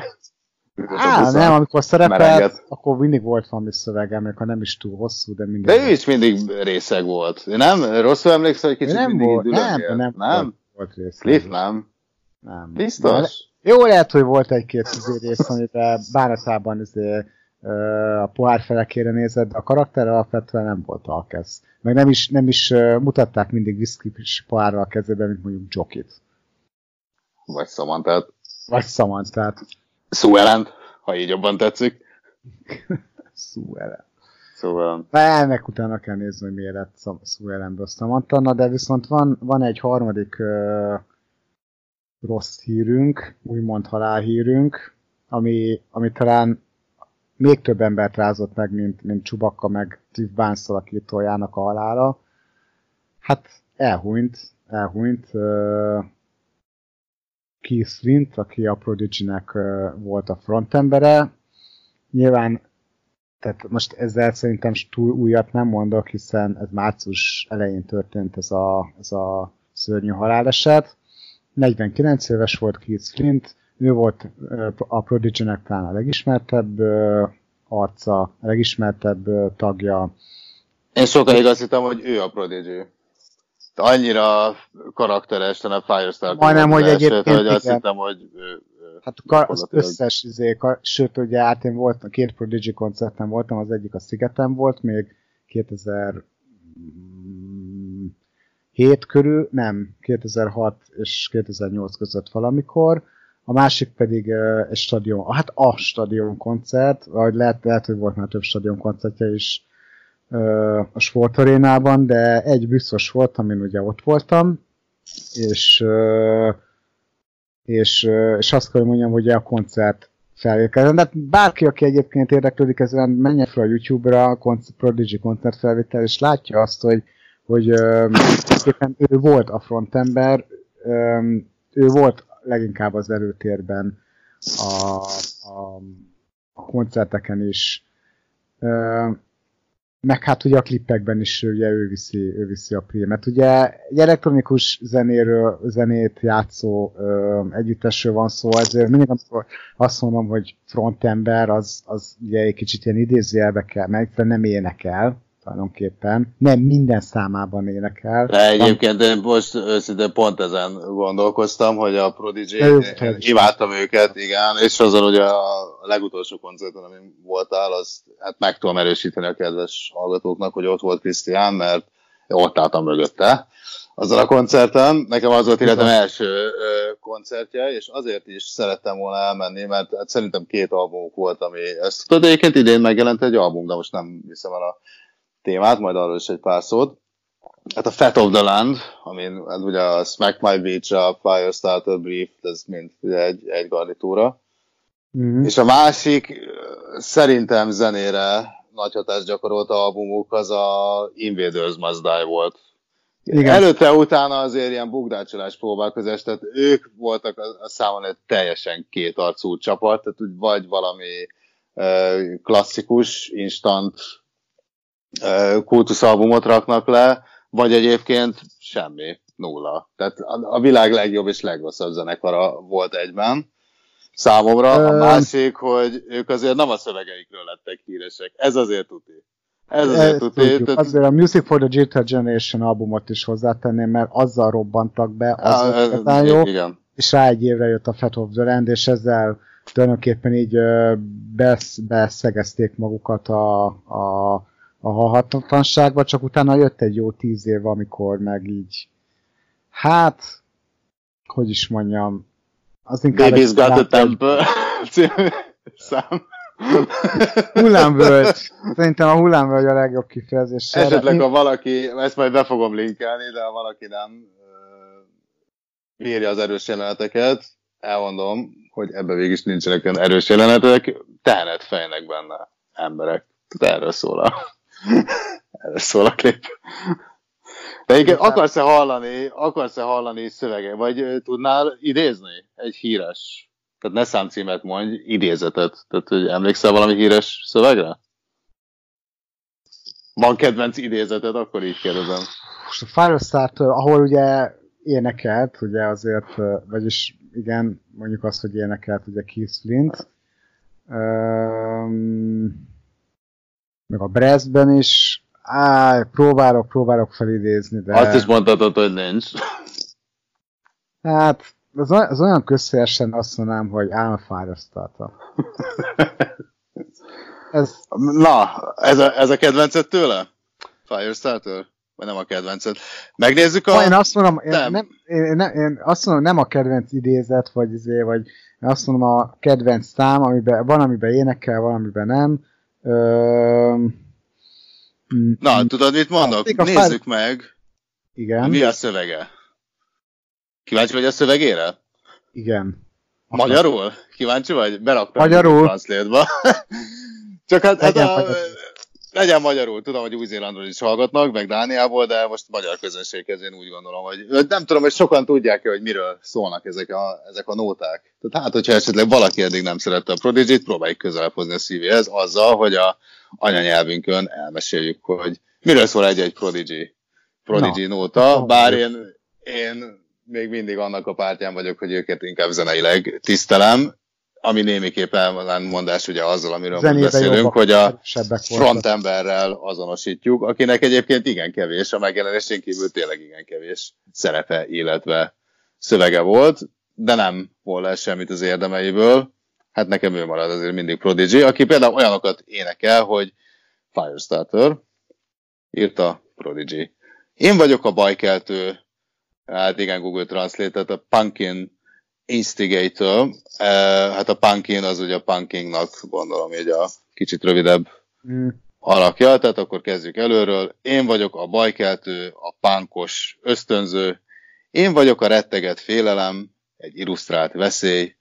Á, nem, amikor szerepelt, akkor mindig volt valami szövege, ha nem is túl hosszú, de mindig... De ő is mindig részeg volt. Nem? Rosszul emlékszel, hogy kicsit nem mindig volt, nem, nem, nem, nem, volt részeg. Cliff nem? Nem. Biztos? Jó, lehet, hogy volt egy-két rész, amit bánatában azért a pohár felekére nézett, de a karakter alapvetően nem volt alkesz. Meg nem is, nem is mutatták mindig viszkis pohárral a kezében, mint mondjuk Jokit. Vagy Samantát. Vagy Samantát. Sue ha így jobban tetszik. Sue Szóval... ennek utána kell nézni, hogy miért lett Sue Ellenből Samantha, na de viszont van, van egy harmadik uh, rossz hírünk, úgymond halálhírünk, ami, ami talán még több embert rázott meg, mint, mint Csubakka meg Steve Barnes alakítójának a halála. Hát elhunyt, elhunyt uh, Keith Flint, aki a Prodigy-nek uh, volt a frontembere. Nyilván, tehát most ezzel szerintem túl újat nem mondok, hiszen ez március elején történt ez a, ez a szörnyű haláleset. 49 éves volt Keith Flint, ő volt a Prodigy-nek talán a legismertebb arca, a legismertebb tagja. Én sokáig azt hittem, hogy ő a Prodigy. Annyira karakteres, a Firestar. Majdnem, hogy egyébként hogy azt hittem, hogy ő, Hát az összes, izé, sőt, ugye hát én voltam, két Prodigy koncerten voltam, az egyik a Szigeten volt, még 2007 körül, nem, 2006 és 2008 között valamikor, a másik pedig uh, egy stadion, hát a stadion koncert, vagy lehet, lehet, hogy volt már több stadion koncertje is uh, a Sport Arénában, de egy biztos volt, amin ugye ott voltam, és, uh, és, uh, és azt kell, mondjam, hogy a koncert felvétel. De bárki, aki egyébként érdeklődik ezen, menjen fel a YouTube-ra a koncert, Prodigy koncert felvétel, és látja azt, hogy, hogy uh, ő volt a frontember, um, ő volt leginkább az előtérben a, a, a koncerteken is. meg hát ugye a klippekben is ugye ő viszi, ő viszi a primet. Ugye egy elektronikus zenéről, zenét játszó ö, együttesről van szó, ezért mindig amikor azt mondom, hogy frontember, az, az ugye egy kicsit ilyen idézőjelbe kell meg, de nem énekel, tulajdonképpen. Nem minden számában énekel. De egyébként én most őszintén pont ezen gondolkoztam, hogy a Prodigy, imádtam őket, igen, és azon, hogy a legutolsó koncerten, amin voltál, az hát meg tudom erősíteni a kedves hallgatóknak, hogy ott volt Krisztián, mert ott álltam mögötte azon a koncerten. Nekem az volt életem első koncertje, és azért is szerettem volna elmenni, mert hát szerintem két albumuk volt, ami... Ezt tudod, egyébként idén megjelent egy album, de most nem viszem el a témát, majd arról is egy pár szót. Hát a Fat of the Land, amin hát ugye a Smack My Beach, a Firestarter Brief, ez mind ugye egy, egy garnitúra. Mm-hmm. És a másik szerintem zenére nagy hatást gyakorolt albumuk az a Invaders Must Die volt. Igen. Előtte, utána azért ilyen bugdácsolás próbálkozás, tehát ők voltak a, a számon egy teljesen kétarcú csapat, tehát úgy vagy valami klasszikus, instant kultuszalbumot raknak le, vagy egyébként semmi, nulla. Tehát a, a világ legjobb és legrosszabb zenekara volt egyben számomra. A másik, hogy ők azért nem a szövegeikről lettek híresek. Ez azért tuti. Ez azért tuti. Tehát... Azért a Music for the Digital Generation albumot is hozzátenném, mert azzal robbantak be, az ez, jó, igen. és rá egy évre jött a Fat of the Land, és ezzel tulajdonképpen így besz, beszegezték magukat a, a a halhatatlanságba, csak utána jött egy jó tíz év, amikor meg így, hát, hogy is mondjam, az inkább... Baby's got a temper szám. hullámvölgy. Szerintem a hullámvölgy a legjobb kifejezés. Esetleg, ha valaki, ezt majd be fogom linkelni, de ha valaki nem bírja az erős jeleneteket, elmondom, hogy ebbe végig is nincsenek olyan erős jelenetek, tehenet fejnek benne emberek. Tehát erről szól a szól a klip. De igen, akarsz-e hallani, akarsz-e hallani szövege, vagy tudnál idézni egy híres, tehát ne számcímet mondj, idézetet. Tehát, hogy emlékszel valami híres szövegre? Van kedvenc idézeted, akkor így kérdezem. Most a Firestarter, ahol ugye énekelt, ugye azért, vagyis igen, mondjuk azt, hogy énekelt ugye Keith Flint. Um, meg a Brestben is. Á, próbálok, próbálok felidézni, de... Azt is mondhatod, hogy nincs. Hát, az, az olyan közszeresen azt mondanám, hogy álmfárasztalta. ez... Na, ez a, ez a kedvenced tőle? Firestarter? Vagy nem a kedvenced? Megnézzük a... Én azt mondom, nem. Én, nem, én, én, én azt mondom, nem a kedvenc idézet, vagy izé, vagy én azt mondom a kedvenc szám, amiben, van, amiben énekel, van, amiben nem. Ö, Na, tudod, mit mondok? Hát, Nézzük fár... meg. Igen. Mi a szövege? Kíváncsi vagy a szövegére? Igen. Magyarul? Kíváncsi vagy? Beraktam Magyarul. a Csak hát, hát a, legyen magyarul. Tudom, hogy Új-Zélandról is hallgatnak, meg Dániából, de most magyar közönséghez én úgy gondolom, hogy nem tudom, hogy sokan tudják-e, hogy miről szólnak ezek a, ezek a nóták. Tehát hát, hogyha esetleg valaki eddig nem szerette a Prodigy-t, próbáljuk közelebb hozni a szívéhez azzal, hogy a anyanyelvünkön elmeséljük, hogy miről szól egy-egy Prodigy, Prodigy no. nóta, bár én, én még mindig annak a pártján vagyok, hogy őket inkább zeneileg tisztelem, ami némiképp elmondás ugye azzal, amiről Zenébe beszélünk, hogy a frontemberrel azonosítjuk, akinek egyébként igen kevés, a megjelenésén kívül tényleg igen kevés szerepe, illetve szövege volt, de nem volt el semmit az érdemeiből. Hát nekem ő marad azért mindig Prodigy, aki például olyanokat énekel, hogy Firestarter írta Prodigy. Én vagyok a bajkeltő, hát igen, Google Translate, tehát a Pumpkin Instigator, uh, hát a Punkin az ugye a Punkingnak gondolom hogy a kicsit rövidebb mm. alakja, tehát akkor kezdjük előről. Én vagyok a bajkeltő, a pánkos ösztönző, én vagyok a retteget félelem, egy illusztrált veszély,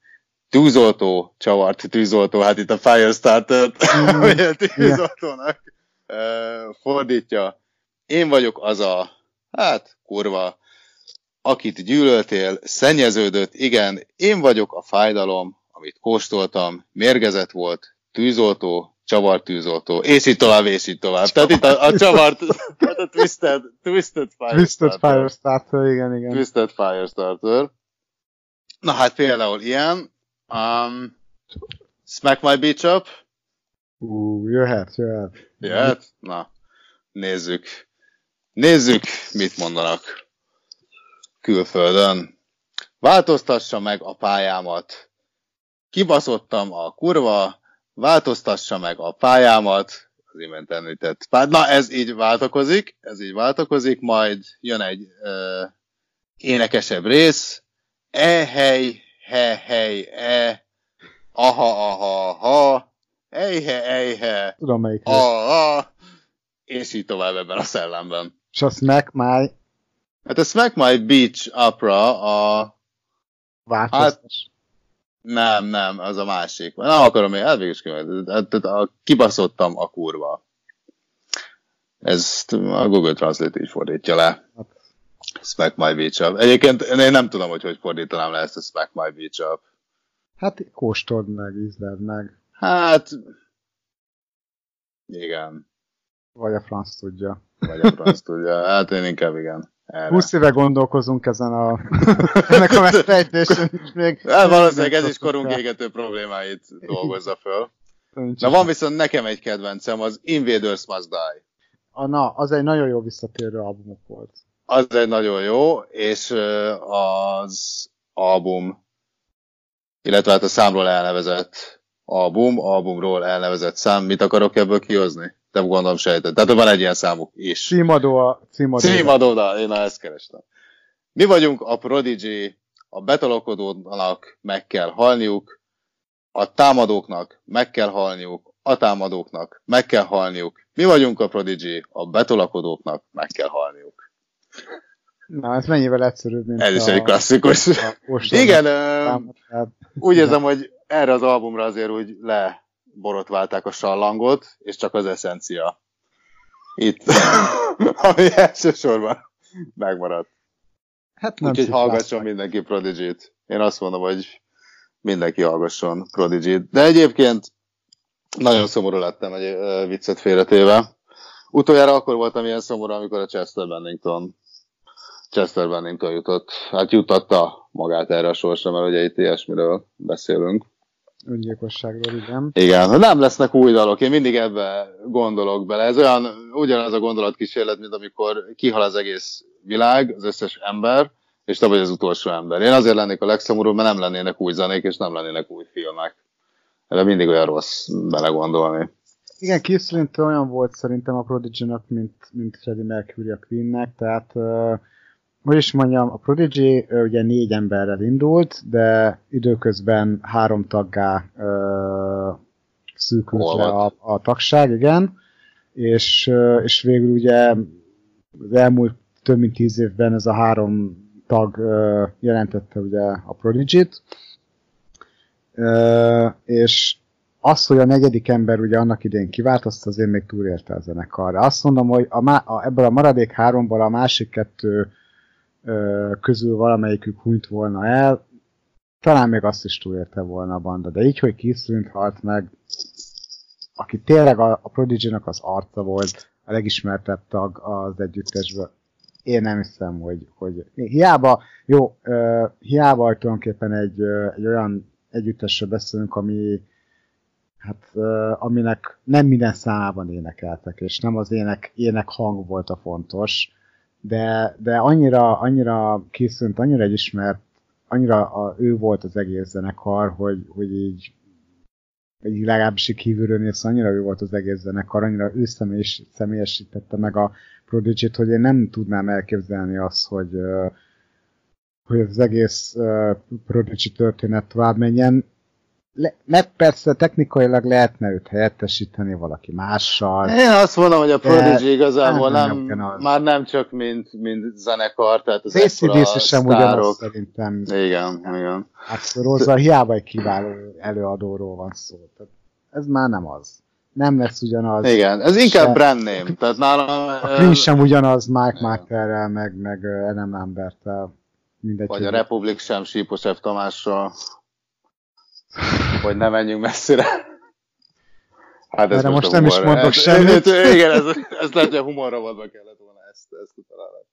tűzoltó, csavart tűzoltó, hát itt a Firestarter-t mm. tűzoltónak uh, fordítja. Én vagyok az a, hát kurva, akit gyűlöltél, szennyeződött, igen, én vagyok a fájdalom, amit kóstoltam, mérgezett volt, tűzoltó, csavartűzoltó, és így tovább, és így tovább. Tehát itt a, a csavart, a Twisted, Twisted Fire Twisted Firestarter, igen, igen. Twisted Firestarter. Na hát például ilyen. Um, Smack My Beach Up. Ú, jöhet, jöhet. Jöhet? Na, nézzük. Nézzük, mit mondanak külföldön. Változtassa meg a pályámat. Kibaszottam a kurva, változtassa meg a pályámat, az imént említett pár. Na, ez így változik, ez így változik, majd jön egy uh, énekesebb rész. E, hely, he, hely, e, aha, aha, aha, ejhe, ejhe, Tudom melyik a, a, és így tovább ebben a szellemben. És a Smack My Hát a Smack My Beach Opera a... változtas. Nem, nem, az a másik. Nem akarom még, elvégül is. Hát, kibaszottam a kurva. Ezt a Google Translate így fordítja le. Smack My Beach Up. Egyébként én nem tudom, hogy hogy fordítanám le ezt a Smack My Beach Up. Hát kóstold meg, ízleld meg. Hát... Igen. Vagy a franc tudja. Vagy a franc tudja. Hát én inkább igen. Erre. 20 éve gondolkozunk ezen a, ennek a megfejtésen is még. Hát valószínűleg ez is korunk égető problémáit dolgozza föl. Na van viszont nekem egy kedvencem, az Invaders Must Die. A, na, az egy nagyon jó visszatérő albumok volt. Az egy nagyon jó, és az album, illetve hát a számról elnevezett album, albumról elnevezett szám, mit akarok ebből kihozni? Te gondolom sejted. Tehát van egy ilyen számuk is. Címadó a címadó. Címadó, de én ezt kerestem. Mi vagyunk a Prodigy, a betalakodónak meg kell halniuk, a támadóknak meg kell halniuk, a támadóknak meg kell halniuk. Mi vagyunk a Prodigy, a betolakodóknak meg kell halniuk. Na, ez mennyivel egyszerűbb, mint Ez a, is egy klasszikus. A, Igen, úgy érzem, hogy erre az albumra azért úgy leborotválták a sallangot, és csak az eszencia itt, ami elsősorban megmaradt. Hát nem Úgyhogy hallgasson mindenki Prodigy-t. Én azt mondom, hogy mindenki hallgasson Prodigy-t. De egyébként nagyon szomorú lettem egy viccet félretéve. Utoljára akkor voltam ilyen szomorú, amikor a Chester Bennington Chester Bennington jutott, hát jutatta magát erre a sorsra, mert ugye itt ilyesmiről beszélünk. Öngyilkosságról, igen. Igen, nem lesznek új dalok, én mindig ebbe gondolok bele. Ez olyan, ugyanaz a gondolatkísérlet, mint amikor kihal az egész világ, az összes ember, és te vagy az utolsó ember. Én azért lennék a legszomorúbb, mert nem lennének új zenék, és nem lennének új filmek. Erre mindig olyan rossz belegondolni. Igen, Keith olyan volt szerintem a prodigy mint, mint Freddie Mercury a Queennek, tehát uh, hogy is mondjam, a Prodigy ugye négy emberrel indult, de időközben három taggá uh, szűkült le a, a tagság, igen, és, és végül ugye az elmúlt több mint tíz évben ez a három tag uh, jelentette ugye a Prodigy-t, uh, és az, hogy a negyedik ember ugye annak idén kivált, azt azért még túlélte a zenekarra. Azt mondom, hogy a, a, ebből a maradék háromból a másik kettő közül valamelyikük hunyt volna el, talán még azt is túlélte volna a banda, de így, hogy kiszűnt, halt meg, aki tényleg a, a prodigy az arca volt, a legismertebb tag az együttesből, én nem hiszem, hogy, hogy hiába, jó, hiába tulajdonképpen egy, egy olyan együttesről beszélünk, ami hát aminek nem minden számában énekeltek, és nem az ének, ének hang volt a fontos, de, de annyira, annyira készült, annyira elismert, annyira a, ő volt az egész zenekar, hogy, hogy így így legalábbis így kívülről néz, annyira ő volt az egész zenekar, annyira ő személyes, személyesítette meg a prodigy hogy én nem tudnám elképzelni azt, hogy, hogy az egész Prodigy történet tovább menjen le, meg persze technikailag lehetne őt helyettesíteni valaki mással. Én azt mondom, hogy a Prodigy igazából nem, nem már nem csak mint, mint zenekar, tehát az ACDC sem ugyanaz szerintem. Igen, igen. Hát Rosa hiába egy kiváló előadóról van szó. Tehát ez már nem az. Nem lesz ugyanaz. Igen, ez inkább se. brand name. Tehát nálam... A Queen sem ugyanaz Mike Marterrel, meg, meg Adam Lambertel. Mindegy, Vagy a Republic sem Sípos F. Tamással hogy ne menjünk messzire. Hát ez most, most nem is mondok ez, semmit. Ez, igen, ez, ez lehet, hogy a humorra kellett volna ezt, ezt találni.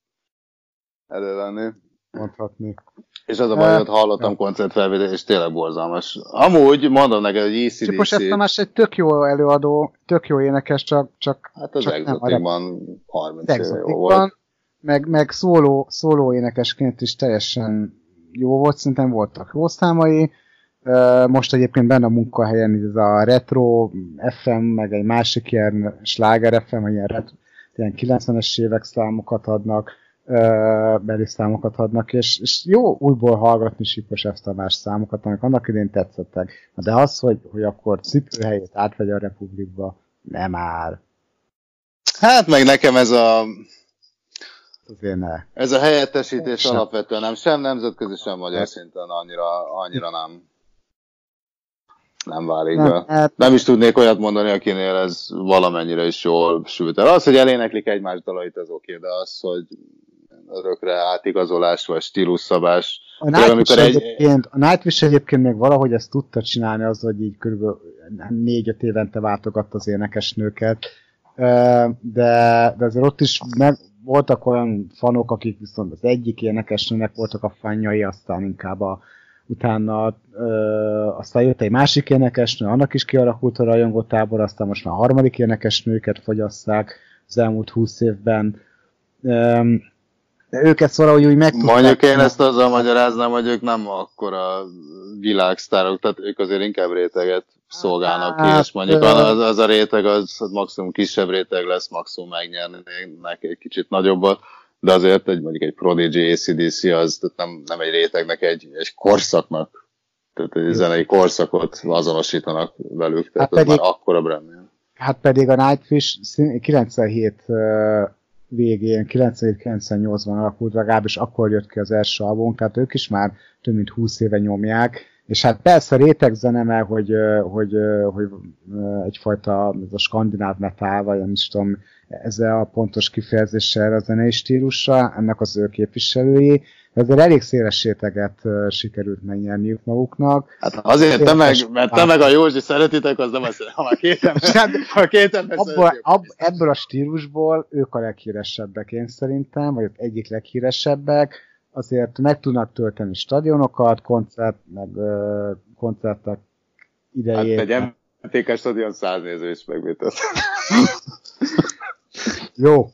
Elővenni. Mondhatni. És az a baj, hogy hallottam koncertfelvételt, és tényleg borzalmas. Amúgy, mondom neked, hogy ECDC... Csipos más egy tök jó előadó, tök jó énekes, csak... csak hát az Exoticban 30 éve jó volt. Meg, meg szóló, szóló énekesként is teljesen jó volt, szerintem voltak jó számai. Most egyébként benne a munkahelyen ez a Retro FM, meg egy másik ilyen Sláger FM, ilyen, retro, ilyen 90-es évek számokat adnak beli számokat adnak, és, és jó újból hallgatni Sipos ezt a más számokat, amik annak idén tetszettek. De az, hogy, hogy akkor cipőhelyét átvegye a Republikba, nem áll. Hát meg nekem ez a Azért ne. Ez a helyettesítés sem. alapvetően nem sem nemzetközi, sem magyar hát. szinten annyira, annyira nem nem válik nem, be. Hát... Nem is tudnék olyat mondani, akinél ez valamennyire is jól sült el. Az, hogy eléneklik egymás dalait, az oké, de az, hogy örökre átigazolás vagy stílusszabás. A Nightwish, egy... egyébként, a Nightwish egyébként még valahogy ezt tudta csinálni, az, hogy így kb. négy-öt évente váltogatta az énekesnőket, de, de azért ott is meg, voltak olyan fanok, akik viszont az egyik énekesnőnek voltak a fanjai, aztán inkább a, utána ö, aztán jött egy másik énekesnő, annak is kialakult a rajongótábor, aztán most már a harmadik énekesnőket fogyasszák az elmúlt húsz évben. Ö, de őket valahogy úgy meg Mondjuk én ezt azzal magyaráznám, hogy ők nem akkora világsztárok, tehát ők azért inkább réteget szolgálnak ki, hát, és mondjuk az, az a réteg az, az maximum kisebb réteg lesz, maximum megnyernének egy kicsit nagyobbat, de azért egy, mondjuk egy Prodigy ACDC az tehát nem, nem egy rétegnek, egy, egy korszaknak, tehát egy zenei korszakot azonosítanak velük, tehát hát pedig, már akkora brand. Hát pedig a Nightwish 97 végén, 97-98-ban alakult, legalábbis akkor jött ki az első album, tehát ők is már több mint 20 éve nyomják, és hát persze réteg zene, mert hogy, hogy, hogy egyfajta ez a skandináv metal, vagy nem is tudom, ezzel a pontos kifejezéssel a zenei stílusra, ennek az ő képviselői, ezzel elég széles réteget sikerült megnyerniük maguknak. Hát azért te meg, mert te meg a Józsi szeretitek, az nem azt ha már két ember, ha két ember abból, ab, Ebből a stílusból ők a leghíresebbek én szerintem, vagy egyik leghíresebbek, azért meg tudnak tölteni stadionokat, koncert, meg ö, koncertek idején. Hát egy MTK stadion száz néző is megvétett. Jó.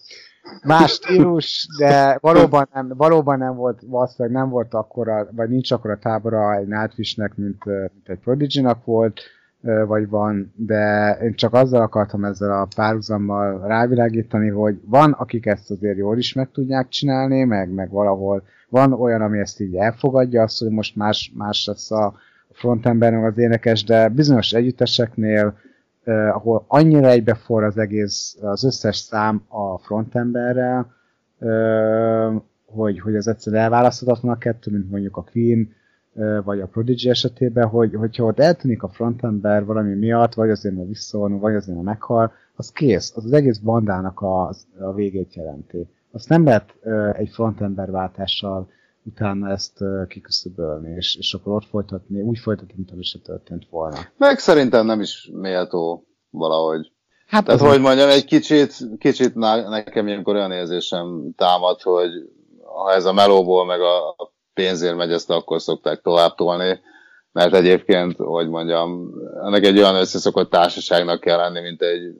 Más stílus, de valóban nem, valóban nem volt, valószínűleg nem volt akkora, vagy nincs akkora tábora egy Nightwishnek, mint, mint egy prodigy volt, vagy van, de én csak azzal akartam ezzel a párhuzammal rávilágítani, hogy van, akik ezt azért jól is meg tudják csinálni, meg, meg valahol van olyan, ami ezt így elfogadja, azt, hogy most más, más lesz a frontember, az énekes, de bizonyos együtteseknél, eh, ahol annyira egybefor az egész, az összes szám a frontemberrel, eh, hogy, hogy ez egyszerűen elválaszthatatlan a kettő, mint mondjuk a Queen, vagy a Prodigy esetében, hogy, hogyha ott eltűnik a frontember valami miatt, vagy azért mert visszavonul, vagy azért mert meghal, az kész, az az egész bandának a, a végét jelenti. Azt nem lehet egy frontember váltással utána ezt kiküszöbölni, és, és akkor ott folytatni, úgy folytatni, mint ami se történt volna. Meg szerintem nem is méltó valahogy. Hát Tehát, hogy mondjam, egy kicsit, kicsit nekem ilyenkor olyan érzésem támad, hogy ha ez a melóból, meg a pénzért megy, ezt akkor szokták tovább tolni, mert egyébként, hogy mondjam, ennek egy olyan összeszokott társaságnak kell lenni, mint egy,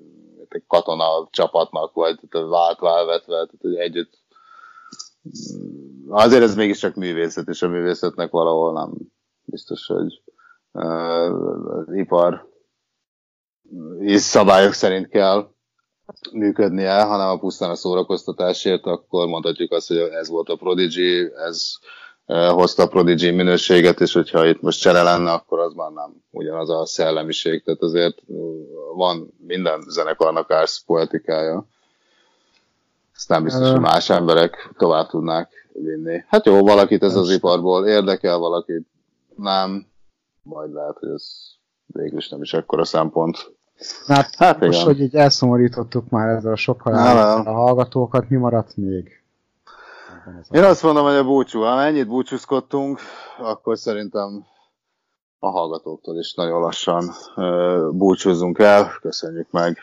egy katona csapatnak, vagy vált válvetve, tehát hogy együtt azért ez mégiscsak művészet, és a művészetnek valahol nem biztos, hogy az ipar és szabályok szerint kell működnie, hanem a pusztán a szórakoztatásért, akkor mondhatjuk azt, hogy ez volt a Prodigy, ez hozta a Prodigy minőséget, és hogyha itt most csere lenne, akkor az már nem ugyanaz a szellemiség. Tehát azért van minden zenekarnak ársz poetikája. Ezt nem biztos, hogy más emberek tovább tudnák vinni. Hát jó, valakit ez az iparból érdekel, valakit nem. Majd lehet, hogy ez végül is nem is ekkora szempont. Hát, hát most, igen. hogy így elszomorítottuk már ezzel a sok a hallgatókat, mi maradt még? Én azt mondom, hogy a búcsú, ha ennyit búcsúzkodtunk, akkor szerintem a hallgatóktól is nagyon lassan búcsúzzunk el. Köszönjük meg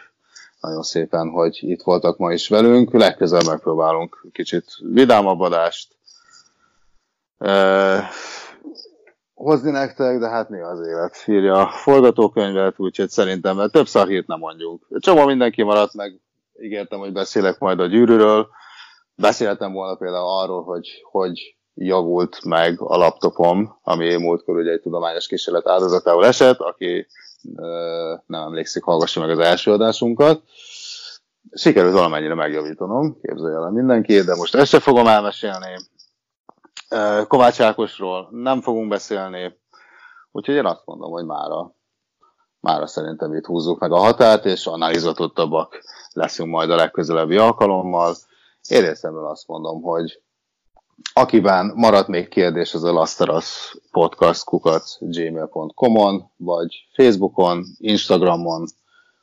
nagyon szépen, hogy itt voltak ma is velünk. Legközelebb megpróbálunk kicsit vidámabb adást hozni nektek, de hát mi az élet írja a forgatókönyvet, úgyhogy szerintem több szarhírt nem mondjuk. Csomó mindenki maradt meg, ígértem, hogy beszélek majd a gyűrűről. Beszéltem volna például arról, hogy hogy javult meg a laptopom, ami múltkor ugye egy tudományos kísérlet áldozatául esett, aki nem emlékszik, hallgassa meg az első adásunkat. Sikerült valamennyire megjavítanom, képzelje el mindenki, de most ezt se fogom elmesélni. Kovács Ákosról nem fogunk beszélni, úgyhogy én azt mondom, hogy mára, mára szerintem itt húzzuk meg a határt, és annál izgatottabbak leszünk majd a legközelebbi alkalommal. Én részemről azt mondom, hogy akiben maradt még kérdés, az a Lasteras podcast kukat gmail.com-on, vagy Facebookon, Instagramon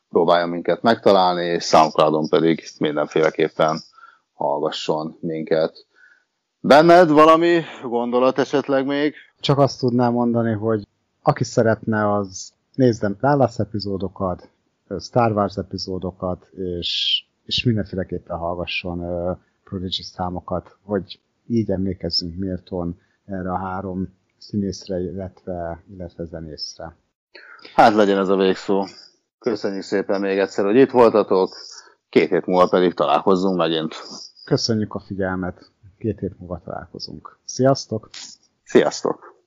próbálja minket megtalálni, és Soundcloudon pedig mindenféleképpen hallgasson minket. Benned valami gondolat esetleg még? Csak azt tudnám mondani, hogy aki szeretne, az nézzen Dallas epizódokat, Star Wars epizódokat, és, és mindenféleképpen hallgasson uh, Prodigy számokat, hogy így emlékezzünk méltón erre a három színészre, illetve, illetve zenészre. Hát legyen ez a végszó. Köszönjük szépen még egyszer, hogy itt voltatok. Két hét múlva pedig találkozzunk megint. Köszönjük a figyelmet. Két hét múlva találkozunk. Sziasztok! Sziasztok!